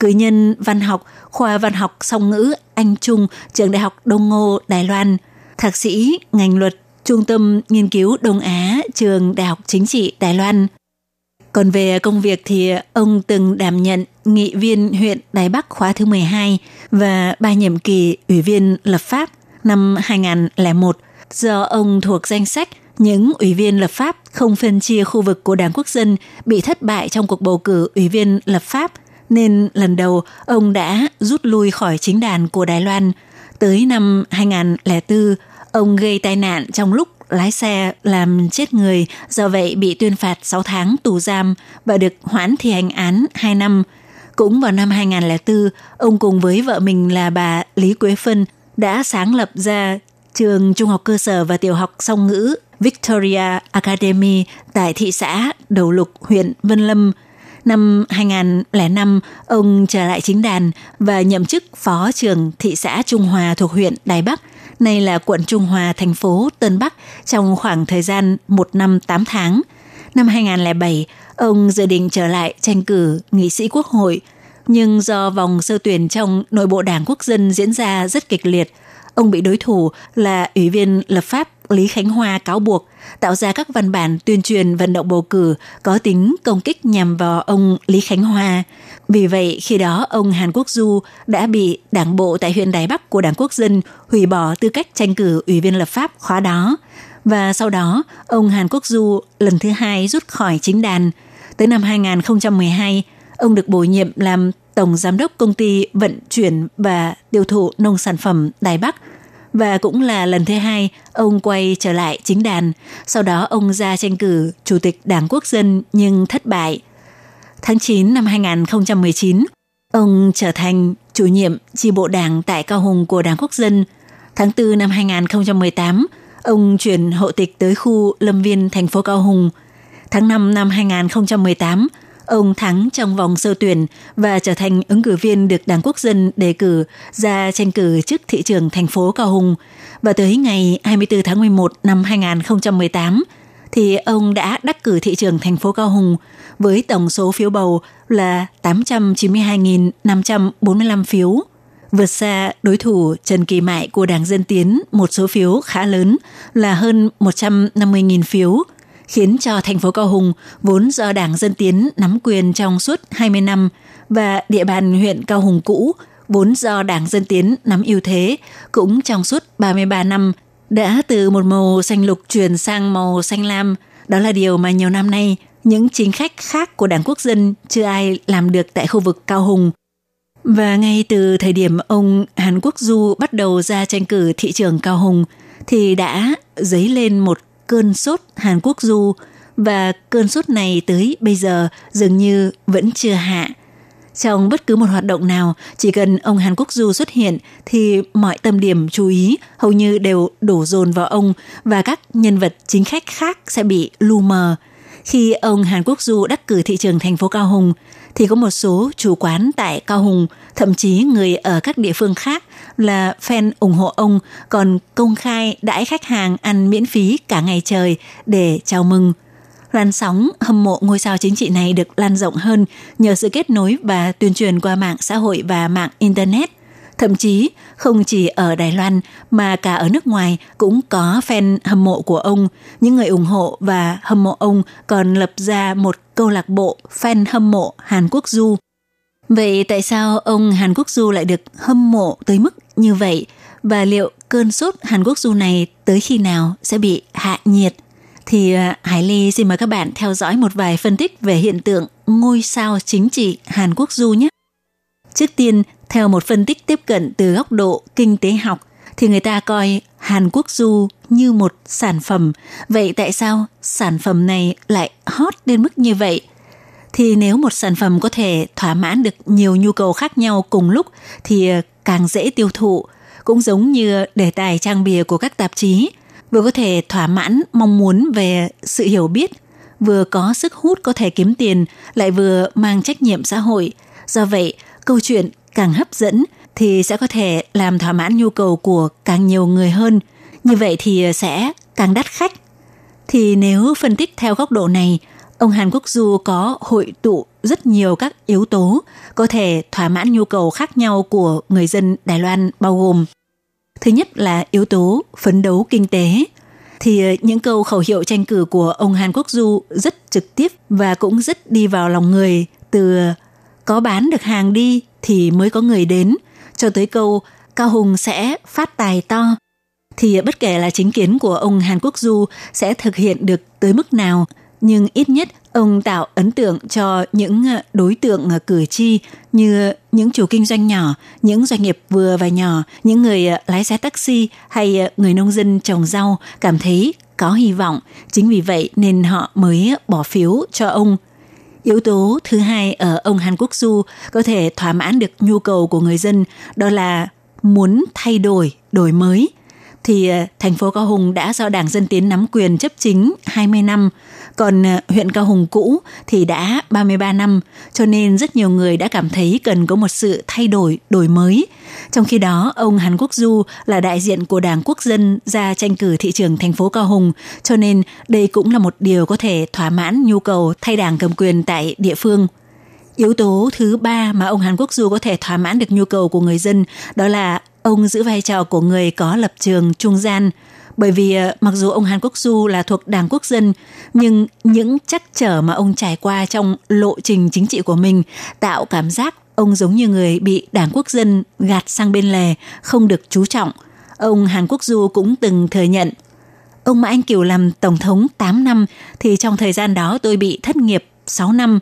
Speaker 7: cử nhân văn học, khoa văn học song ngữ Anh Trung, trường Đại học Đông Ngô, Đài Loan, thạc sĩ ngành luật, Trung tâm Nghiên cứu Đông Á, trường Đại học Chính trị Đài Loan. Còn về công việc thì ông từng đảm nhận nghị viên huyện Đài Bắc khóa thứ 12 và ba nhiệm kỳ ủy viên lập pháp năm 2001 do ông thuộc danh sách những ủy viên lập pháp không phân chia khu vực của Đảng Quốc dân bị thất bại trong cuộc bầu cử ủy viên lập pháp, nên lần đầu ông đã rút lui khỏi chính đàn của Đài Loan. Tới năm 2004, ông gây tai nạn trong lúc lái xe làm chết người, do vậy bị tuyên phạt 6 tháng tù giam và được hoãn thi hành án 2 năm. Cũng vào năm 2004, ông cùng với vợ mình là bà Lý Quế Phân đã sáng lập ra trường trung học cơ sở và tiểu học song ngữ Victoria Academy tại thị xã Đầu Lục, huyện Vân Lâm. Năm 2005, ông trở lại chính đàn và nhậm chức phó trưởng thị xã Trung Hòa thuộc huyện Đài Bắc, nay là quận Trung Hòa, thành phố Tân Bắc trong khoảng thời gian một năm 8 tháng. Năm 2007, ông dự định trở lại tranh cử nghị sĩ quốc hội, nhưng do vòng sơ tuyển trong nội bộ đảng quốc dân diễn ra rất kịch liệt – ông bị đối thủ là Ủy viên lập pháp Lý Khánh Hoa cáo buộc tạo ra các văn bản tuyên truyền vận động bầu cử có tính công kích nhằm vào ông Lý Khánh Hoa. Vì vậy, khi đó ông Hàn Quốc Du đã bị đảng bộ tại huyện Đài Bắc của Đảng Quốc dân hủy bỏ tư cách tranh cử ủy viên lập pháp khóa đó. Và sau đó, ông Hàn Quốc Du lần thứ hai rút khỏi chính đàn. Tới năm 2012, ông được bổ nhiệm làm tổng giám đốc công ty vận chuyển và tiêu thụ nông sản phẩm Đài Bắc và cũng là lần thứ hai ông quay trở lại chính đàn. Sau đó ông ra tranh cử chủ tịch Đảng Quốc dân nhưng thất bại. Tháng 9 năm 2019, ông trở thành chủ nhiệm chi bộ đảng tại Cao Hùng của Đảng Quốc dân. Tháng 4 năm 2018, ông chuyển hộ tịch tới khu Lâm Viên, thành phố Cao Hùng. Tháng 5 năm 2018, ông thắng trong vòng sơ tuyển và trở thành ứng cử viên được Đảng Quốc dân đề cử ra tranh cử chức thị trưởng thành phố Cao Hùng. Và tới ngày 24 tháng 11 năm 2018, thì ông đã đắc cử thị trưởng thành phố Cao Hùng với tổng số phiếu bầu là 892.545 phiếu, vượt xa đối thủ Trần Kỳ Mại của Đảng Dân Tiến một số phiếu khá lớn là hơn 150.000 phiếu, khiến cho thành phố Cao Hùng, vốn do Đảng Dân Tiến nắm quyền trong suốt 20 năm và địa bàn huyện Cao Hùng cũ, vốn do Đảng Dân Tiến nắm ưu thế, cũng trong suốt 33 năm đã từ một màu xanh lục chuyển sang màu xanh lam. Đó là điều mà nhiều năm nay, những chính khách khác của Đảng Quốc dân chưa ai làm được tại khu vực Cao Hùng. Và ngay từ thời điểm ông Hàn Quốc Du bắt đầu ra tranh cử thị trường Cao Hùng, thì đã dấy lên một cơn sốt Hàn Quốc Du và cơn sốt này tới bây giờ dường như vẫn chưa hạ. Trong bất cứ một hoạt động nào, chỉ cần ông Hàn Quốc Du xuất hiện thì mọi tâm điểm chú ý hầu như đều đổ dồn vào ông và các nhân vật chính khách khác sẽ bị lu mờ. Khi ông Hàn Quốc Du đắc cử thị trường thành phố Cao Hùng, thì có một số chủ quán tại Cao Hùng, thậm chí người ở các địa phương khác là fan ủng hộ ông còn công khai đãi khách hàng ăn miễn phí cả ngày trời để chào mừng – làn sóng hâm mộ ngôi sao chính trị này được lan rộng hơn nhờ sự kết nối và tuyên truyền qua mạng xã hội và mạng Internet. Thậm chí, không chỉ ở Đài Loan mà cả ở nước ngoài cũng có fan hâm mộ của ông. Những người ủng hộ và hâm mộ ông còn lập ra một câu lạc bộ fan hâm mộ Hàn Quốc Du. Vậy tại sao ông Hàn Quốc Du lại được hâm mộ tới mức như vậy? Và liệu cơn sốt Hàn Quốc Du này tới khi nào sẽ bị hạ nhiệt? thì à, Hải Ly xin mời các bạn theo dõi một vài phân tích về hiện tượng ngôi sao chính trị Hàn Quốc du nhé. Trước tiên, theo một phân tích tiếp cận từ góc độ kinh tế học, thì người ta coi Hàn Quốc du như một sản phẩm. Vậy tại sao sản phẩm này lại hot đến mức như vậy? Thì nếu một sản phẩm có thể thỏa mãn được nhiều nhu cầu khác nhau cùng lúc thì ờ, càng dễ tiêu thụ, cũng giống như đề tài trang bìa của các tạp chí – vừa có thể thỏa mãn mong muốn về sự hiểu biết, vừa có sức hút có thể kiếm tiền, lại vừa mang trách nhiệm xã hội. Do vậy, câu chuyện càng hấp dẫn thì sẽ có thể làm thỏa mãn nhu cầu của càng nhiều người hơn. Như vậy thì ờ, sẽ càng đắt khách. Thì nếu phân tích theo góc độ này, ông Hàn Quốc Du có hội tụ rất nhiều các yếu tố có thể thỏa mãn nhu cầu khác nhau của người dân Đài Loan bao gồm Thứ nhất là yếu tố phấn đấu kinh tế. Thì ờ, những câu khẩu hiệu tranh cử của ông Hàn Quốc Du rất trực tiếp và cũng rất đi vào lòng người từ ờ, có bán được hàng đi thì mới có người đến cho tới câu Cao Hùng sẽ phát tài to. Thì ờ, bất kể là chính kiến của ông Hàn Quốc Du sẽ thực hiện được tới mức nào, nhưng ít nhất Ông tạo ấn tượng cho những ờ, đối tượng ờ, cử tri như những chủ kinh doanh nhỏ, những doanh nghiệp vừa và nhỏ, những người ờ, lái xe taxi hay người nông dân trồng rau cảm thấy có hy vọng. Chính vì vậy nên họ mới bỏ phiếu cho ông. Yếu tố thứ hai ở ông Hàn Quốc Du có thể thỏa mãn được nhu cầu của người dân đó là muốn thay đổi, đổi mới thì thành phố Cao Hùng đã do Đảng Dân Tiến nắm quyền chấp chính 20 năm còn ờ, huyện Cao Hùng cũ thì đã 33 năm, cho nên rất nhiều người đã cảm thấy cần có một sự thay đổi, đổi mới. Trong khi đó, ông Hàn Quốc Du là đại diện của Đảng Quốc dân ra tranh cử thị trường thành phố Cao Hùng, cho nên đây cũng là một điều có thể thỏa mãn nhu cầu thay đảng cầm quyền tại địa phương. Yếu tố thứ ba mà ông Hàn Quốc Du có thể thỏa mãn được nhu cầu của người dân đó là ông giữ vai trò của người có lập trường trung gian – bởi vì ờ, mặc dù ông Hàn Quốc Du là thuộc Đảng Quốc dân, nhưng những chắc trở mà ông trải qua trong lộ trình chính trị của mình tạo cảm giác ông giống như người bị Đảng Quốc dân gạt sang bên lề, không được chú trọng. Ông Hàn Quốc Du cũng từng thừa nhận Ông Mã Anh Kiều làm tổng thống 8 năm thì trong thời gian đó tôi bị thất nghiệp 6 năm.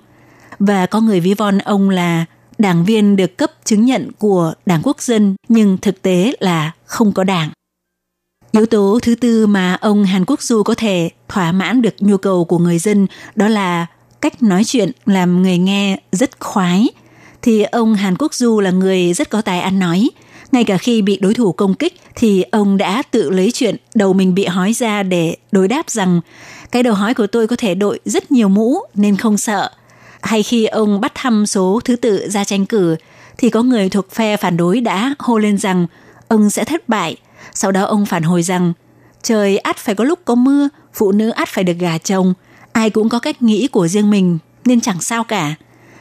Speaker 7: Và có người ví von ông là đảng viên được cấp chứng nhận của Đảng Quốc dân nhưng thực tế là không có đảng. Yếu tố thứ tư mà ông Hàn Quốc Du có thể thỏa mãn được nhu cầu của người dân đó là cách nói chuyện, làm người nghe rất khoái. Thì ông Hàn Quốc Du là người rất có tài ăn nói. Ngay cả khi bị đối thủ công kích thì ông đã tự lấy chuyện đầu mình bị hói ra để đối đáp rằng, cái đầu hói của tôi có thể đội rất nhiều mũ nên không sợ. Hay khi ông bắt thăm số thứ tự ra tranh cử thì có người thuộc phe phản đối đã hô lên rằng, ông sẽ thất bại. Sau đó ông phản hồi rằng trời ắt phải có lúc có mưa, phụ nữ ắt phải được gà chồng, ai cũng có cách nghĩ của riêng mình nên chẳng sao cả.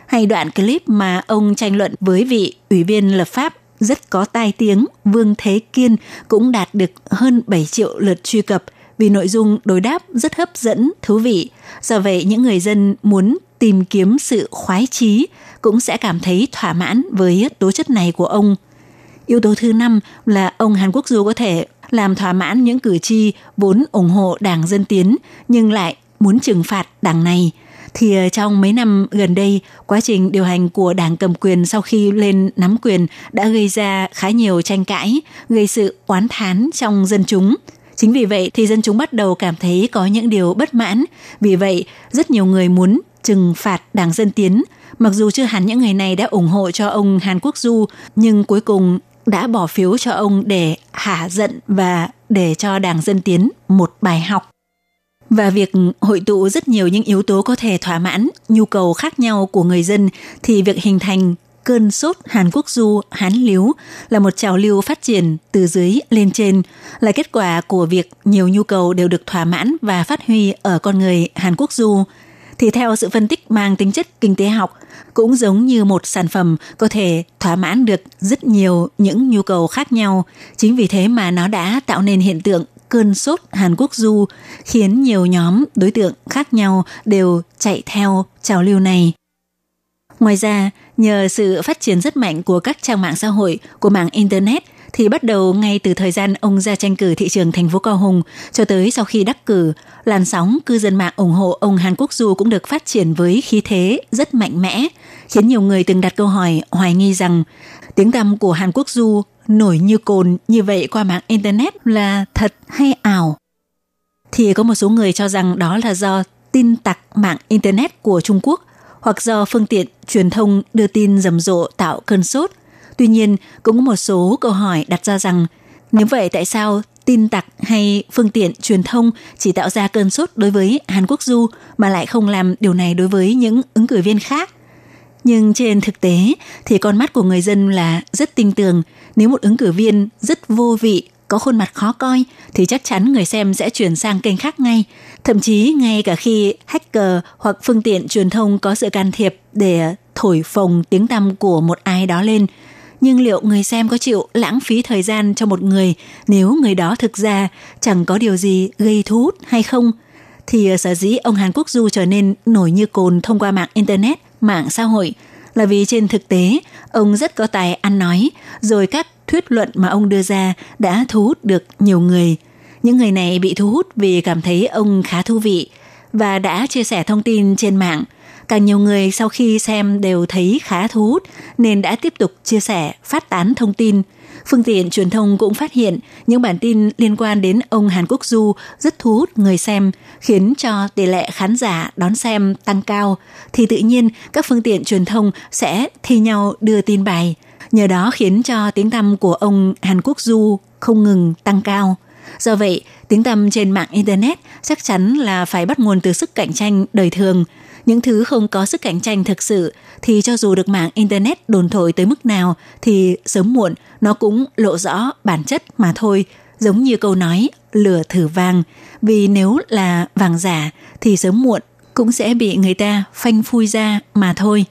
Speaker 7: Hay đoạn clip mà ông tranh luận với vị ủy viên lập pháp rất có tai tiếng Vương Thế Kiên cũng đạt được hơn 7 triệu lượt truy cập vì nội dung đối đáp rất hấp dẫn, thú vị. Do vậy, những người dân muốn tìm kiếm sự khoái trí cũng sẽ cảm thấy thỏa mãn với tố chất này của ông. Yếu tố thứ năm là ông Hàn Quốc Du có thể làm thỏa mãn những cử tri vốn ủng hộ Đảng Dân Tiến nhưng lại muốn trừng phạt đảng này – thì ờ, trong mấy năm gần đây, quá trình điều hành của đảng cầm quyền sau khi lên nắm quyền đã gây ra khá nhiều tranh cãi, gây sự oán thán trong dân chúng. Chính vì vậy thì dân chúng bắt đầu cảm thấy có những điều bất mãn. Vì vậy, rất nhiều người muốn trừng phạt Đảng Dân Tiến. Mặc dù chưa hẳn những người này đã ủng hộ cho ông Hàn Quốc Du, nhưng cuối cùng đã bỏ phiếu cho ông để hạ giận và để cho Đảng Dân Tiến một bài học. Và việc hội tụ rất nhiều những yếu tố có thể thỏa mãn nhu cầu khác nhau của người dân thì việc hình thành cơn sốt Hàn Quốc du Hán Liếu là một trào lưu phát triển từ dưới lên trên, là kết quả của việc nhiều nhu cầu đều được thỏa mãn và phát huy ở con người Hàn Quốc du. Thì theo sự phân tích mang tính chất kinh tế học, cũng giống như một sản phẩm có thể thỏa mãn được rất nhiều những nhu cầu khác nhau. Chính vì thế mà nó đã tạo nên hiện tượng cơn sốt Hàn Quốc du khiến nhiều nhóm đối tượng khác nhau đều chạy theo trào lưu này. Ngoài ra, nhờ sự phát triển rất mạnh của các trang mạng xã hội, của mạng Internet, thì bắt đầu ngay từ thời gian ông ra tranh cử thị trường thành phố Cao Hùng cho tới sau khi đắc cử, làn sóng cư dân mạng ủng hộ ông Hàn Quốc Du cũng được phát triển với khí thế rất mạnh mẽ, khiến nhiều người từng đặt câu hỏi hoài nghi rằng tiếng tăm của Hàn Quốc Du nổi như cồn như vậy qua mạng Internet là thật hay ảo? Thì có một số người cho rằng đó là do tin tặc mạng Internet của Trung Quốc hoặc do phương tiện truyền thông đưa tin rầm rộ tạo cơn sốt. Tuy nhiên, cũng có một số câu hỏi đặt ra rằng nếu vậy tại sao tin tặc hay phương tiện truyền thông chỉ tạo ra cơn sốt đối với Hàn Quốc Du mà lại không làm điều này đối với những ứng cử viên khác? Nhưng trên thực tế thì con mắt của người dân là rất tinh tường. Nếu một ứng cử viên rất vô vị, có khuôn mặt khó coi thì chắc chắn người xem sẽ chuyển sang kênh khác ngay. Thậm chí ngay cả khi hacker hoặc phương tiện truyền thông có sự can thiệp để thổi phồng tiếng tăm của một ai đó lên, nhưng liệu người xem có chịu lãng phí thời gian cho một người nếu người đó thực ra chẳng có điều gì gây thu hút hay không? Thì ờ, sở dĩ ông Hàn Quốc Du trở nên nổi như cồn thông qua mạng Internet mạng xã hội là vì trên thực tế ông rất có tài ăn nói, rồi các thuyết luận mà ông đưa ra đã thu hút được nhiều người. Những người này bị thu hút vì cảm thấy ông khá thú vị và đã chia sẻ thông tin trên mạng. Càng nhiều người sau khi xem đều thấy khá thu hút nên đã tiếp tục chia sẻ, phát tán thông tin – Phương tiện truyền thông cũng phát hiện những bản tin liên quan đến ông Hàn Quốc Du rất thu hút người xem, khiến cho tỷ lệ khán giả đón xem tăng cao, thì tự nhiên các phương tiện truyền thông sẽ thi nhau đưa tin bài. Nhờ đó khiến cho tiếng tăm của ông Hàn Quốc Du không ngừng tăng cao. Do vậy, tiếng tăm trên mạng Internet chắc chắn là phải bắt nguồn từ sức cạnh tranh đời thường – những thứ không có sức cạnh tranh thực sự thì cho dù được mạng internet đồn thổi tới mức nào thì sớm muộn nó cũng lộ rõ bản chất mà thôi giống như câu nói lửa thử vàng vì nếu là vàng giả thì sớm muộn cũng sẽ bị người ta phanh phui ra mà thôi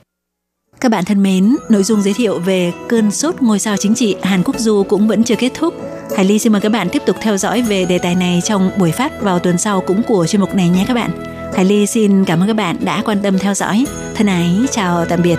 Speaker 7: các bạn thân mến, nội dung giới thiệu về cơn sốt ngôi sao chính trị Hàn Quốc Du cũng vẫn chưa kết thúc. Hải Ly xin mời các bạn tiếp tục theo dõi về đề tài này trong buổi phát vào tuần sau cũng của chuyên mục này nhé các bạn. Hải Ly xin cảm ơn các bạn đã quan tâm theo dõi. Thân ái, chào tạm biệt.